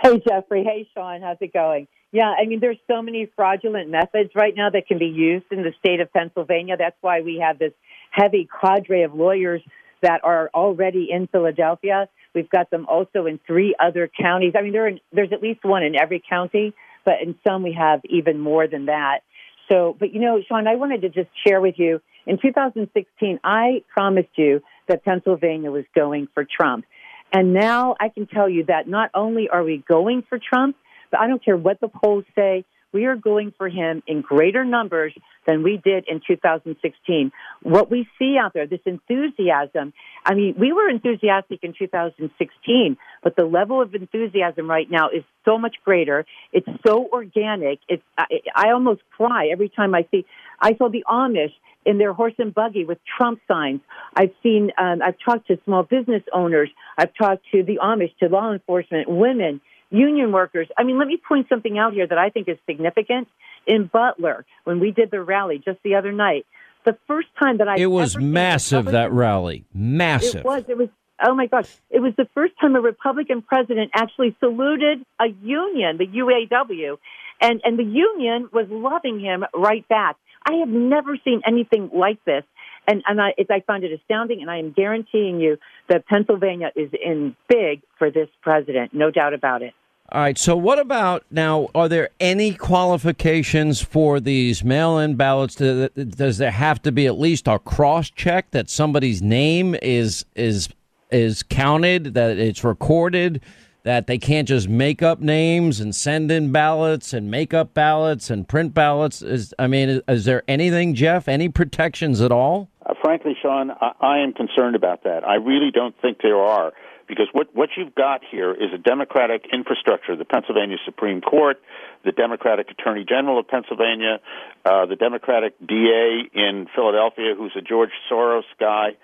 Hey, Jeffrey. Hey, Sean. How's it going? Yeah, I mean, there's so many fraudulent methods right now that can be used in the state of Pennsylvania. That's why we have this heavy cadre of lawyers that are already in Philadelphia. We've got them also in three other counties. I mean, there are, there's at least one in every county, but in some we have even more than that. So, but you know, Sean, I wanted to just share with you in 2016, I promised you that Pennsylvania was going for Trump. And now I can tell you that not only are we going for Trump, but I don't care what the polls say, we are going for him in greater numbers than we did in 2016. What we see out there, this enthusiasm, I mean, we were enthusiastic in 2016, but the level of enthusiasm right now is so much greater. It's so organic. It's, I, I almost cry every time I see, I saw the Amish in their horse and buggy with Trump signs. I've seen, um, I've talked to small business owners. I've talked to the Amish, to law enforcement, women, union workers. I mean, let me point something out here that I think is significant. In Butler, when we did the rally just the other night, the first time that I It was massive that rally, massive. It was. It was. Oh my gosh! It was the first time a Republican president actually saluted a union, the UAW, and and the union was loving him right back. I have never seen anything like this, and and I, I find it astounding. And I am guaranteeing you that Pennsylvania is in big for this president, no doubt about it. All right. So, what about now? Are there any qualifications for these mail-in ballots? Does there have to be at least a cross-check that somebody's name is is is counted, that it's recorded, that they can't just make up names and send in ballots and make up ballots and print ballots? Is I mean, is, is there anything, Jeff? Any protections at all? Uh, frankly, Sean, I, I am concerned about that. I really don't think there are because what what you've got here is a democratic infrastructure: the Pennsylvania Supreme Court, the Democratic Attorney General of Pennsylvania, uh, the Democratic DA in Philadelphia, who's a George Soros guy.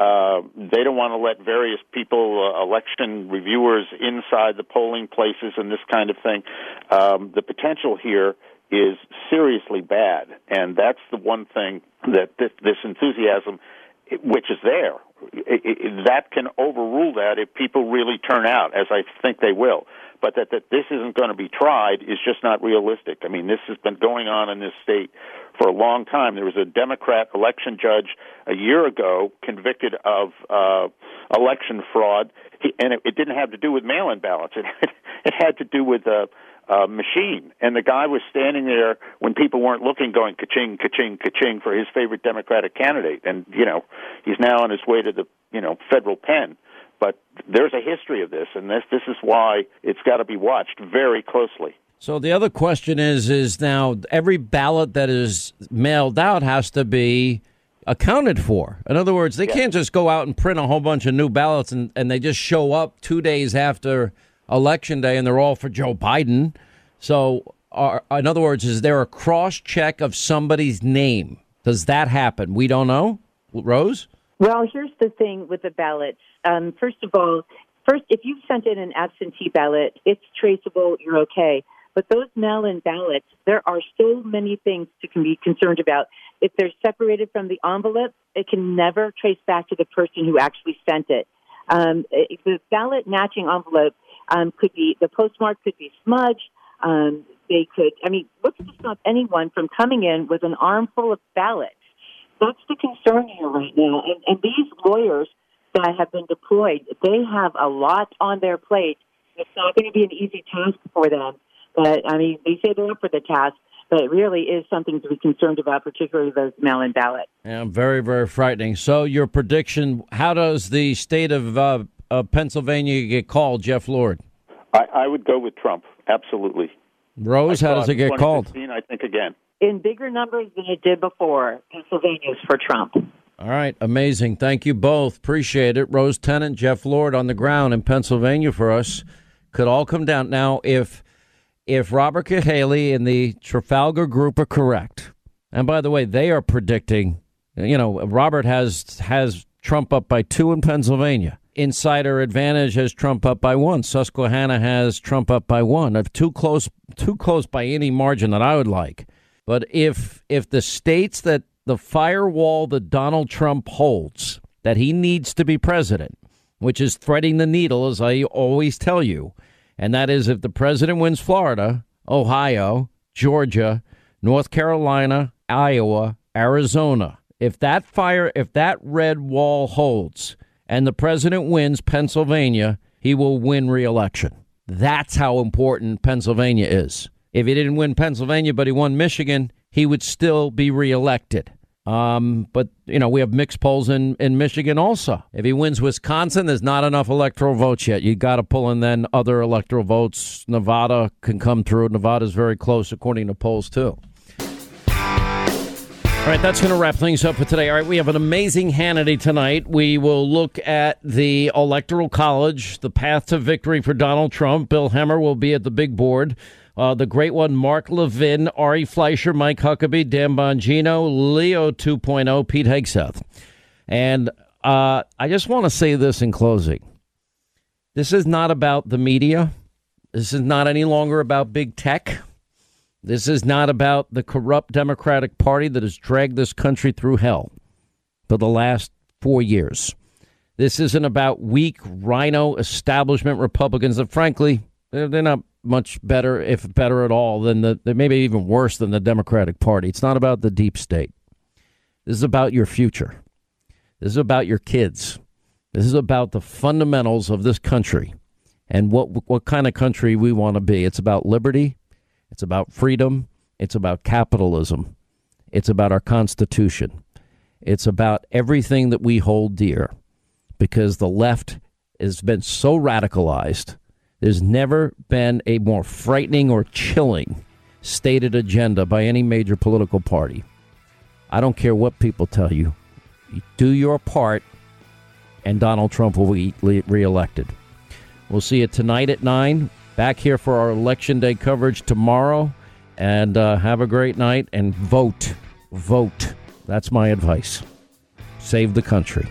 Uh, they don't want to let various people, uh, election reviewers, inside the polling places and this kind of thing. Um, the potential here is seriously bad, and that's the one thing that this, this enthusiasm, which is there, it, it, that can overrule that if people really turn out, as I think they will. But that, that this isn't going to be tried is just not realistic. I mean, this has been going on in this state for a long time. There was a Democrat election judge a year ago convicted of uh, election fraud, and it, it didn't have to do with mail-in ballots. It, it had to do with a, a machine, and the guy was standing there when people weren't looking, going ka-ching, ka-ching, ka-ching for his favorite Democratic candidate. And you know, he's now on his way to the you know federal pen. But there's a history of this, and this this is why it's got to be watched very closely. So the other question is: is now every ballot that is mailed out has to be accounted for. In other words, they can't just go out and print a whole bunch of new ballots and, and they just show up two days after election day and they're all for Joe Biden. So, are, in other words, is there a cross check of somebody's name? Does that happen? We don't know. Rose? Well, here's the thing with the ballots. Um, first of all, first, if you've sent in an absentee ballot, it's traceable, you're okay. But those mail in ballots, there are so many things to be concerned about. If they're separated from the envelope, it can never trace back to the person who actually sent it. Um, the ballot matching envelope um, could be, the postmark could be smudged. Um, they could, I mean, what's to stop anyone from coming in with an armful of ballots? That's the concern here right now. And, and these lawyers that have been deployed, they have a lot on their plate. It's not going to be an easy task for them. But, I mean, they say they're up for the task but it really is something to be concerned about, particularly those mail-in ballots. Yeah, very, very frightening. So, your prediction: How does the state of uh, uh, Pennsylvania get called, Jeff Lord? I, I, would go with Trump. Absolutely. Rose, how does it get called? I think again in bigger numbers than it did before. Pennsylvania's for Trump. All right, amazing. Thank you both. Appreciate it. Rose Tennent, Jeff Lord on the ground in Pennsylvania for us. Could all come down now if if Robert Cahaly and the Trafalgar Group are correct. And by the way, they are predicting. You know, Robert has has Trump up by two in Pennsylvania. Insider Advantage has Trump up by one. Susquehanna has Trump up by one. Too close, too close by any margin that I would like. But if if the states that the firewall that Donald Trump holds that he needs to be president, which is threading the needle, as I always tell you, and that is if the president wins Florida, Ohio, Georgia, North Carolina, Iowa, Arizona, if that fire, if that red wall holds, and the president wins Pennsylvania, he will win reelection. That's how important Pennsylvania is. If he didn't win Pennsylvania, but he won Michigan, he would still be reelected. Um, but you know we have mixed polls in in Michigan also. If he wins Wisconsin, there's not enough electoral votes yet. You got to pull in then other electoral votes. Nevada can come through. Nevada's very close according to polls too. All right, that's going to wrap things up for today. All right, we have an amazing Hannity tonight. We will look at the Electoral College, the path to victory for Donald Trump. Bill Hemmer will be at the big board. Uh, the great one, Mark Levin, Ari Fleischer, Mike Huckabee, Dan Bongino, Leo 2.0, Pete Hegseth. And uh, I just want to say this in closing. This is not about the media. This is not any longer about big tech. This is not about the corrupt Democratic Party that has dragged this country through hell for the last four years. This isn't about weak RINO establishment Republicans that, frankly, they're, they're not much better, if better at all, than the, maybe even worse than the Democratic Party. It's not about the deep state. This is about your future. This is about your kids. This is about the fundamentals of this country and what what kind of country we want to be. It's about liberty. It's about freedom. It's about capitalism. It's about our Constitution. It's about everything that we hold dear because the left has been so radicalized there's never been a more frightening or chilling stated agenda by any major political party. I don't care what people tell you. you do your part, and Donald Trump will be reelected. We'll see you tonight at 9. Back here for our Election Day coverage tomorrow. And uh, have a great night and vote. Vote. That's my advice. Save the country.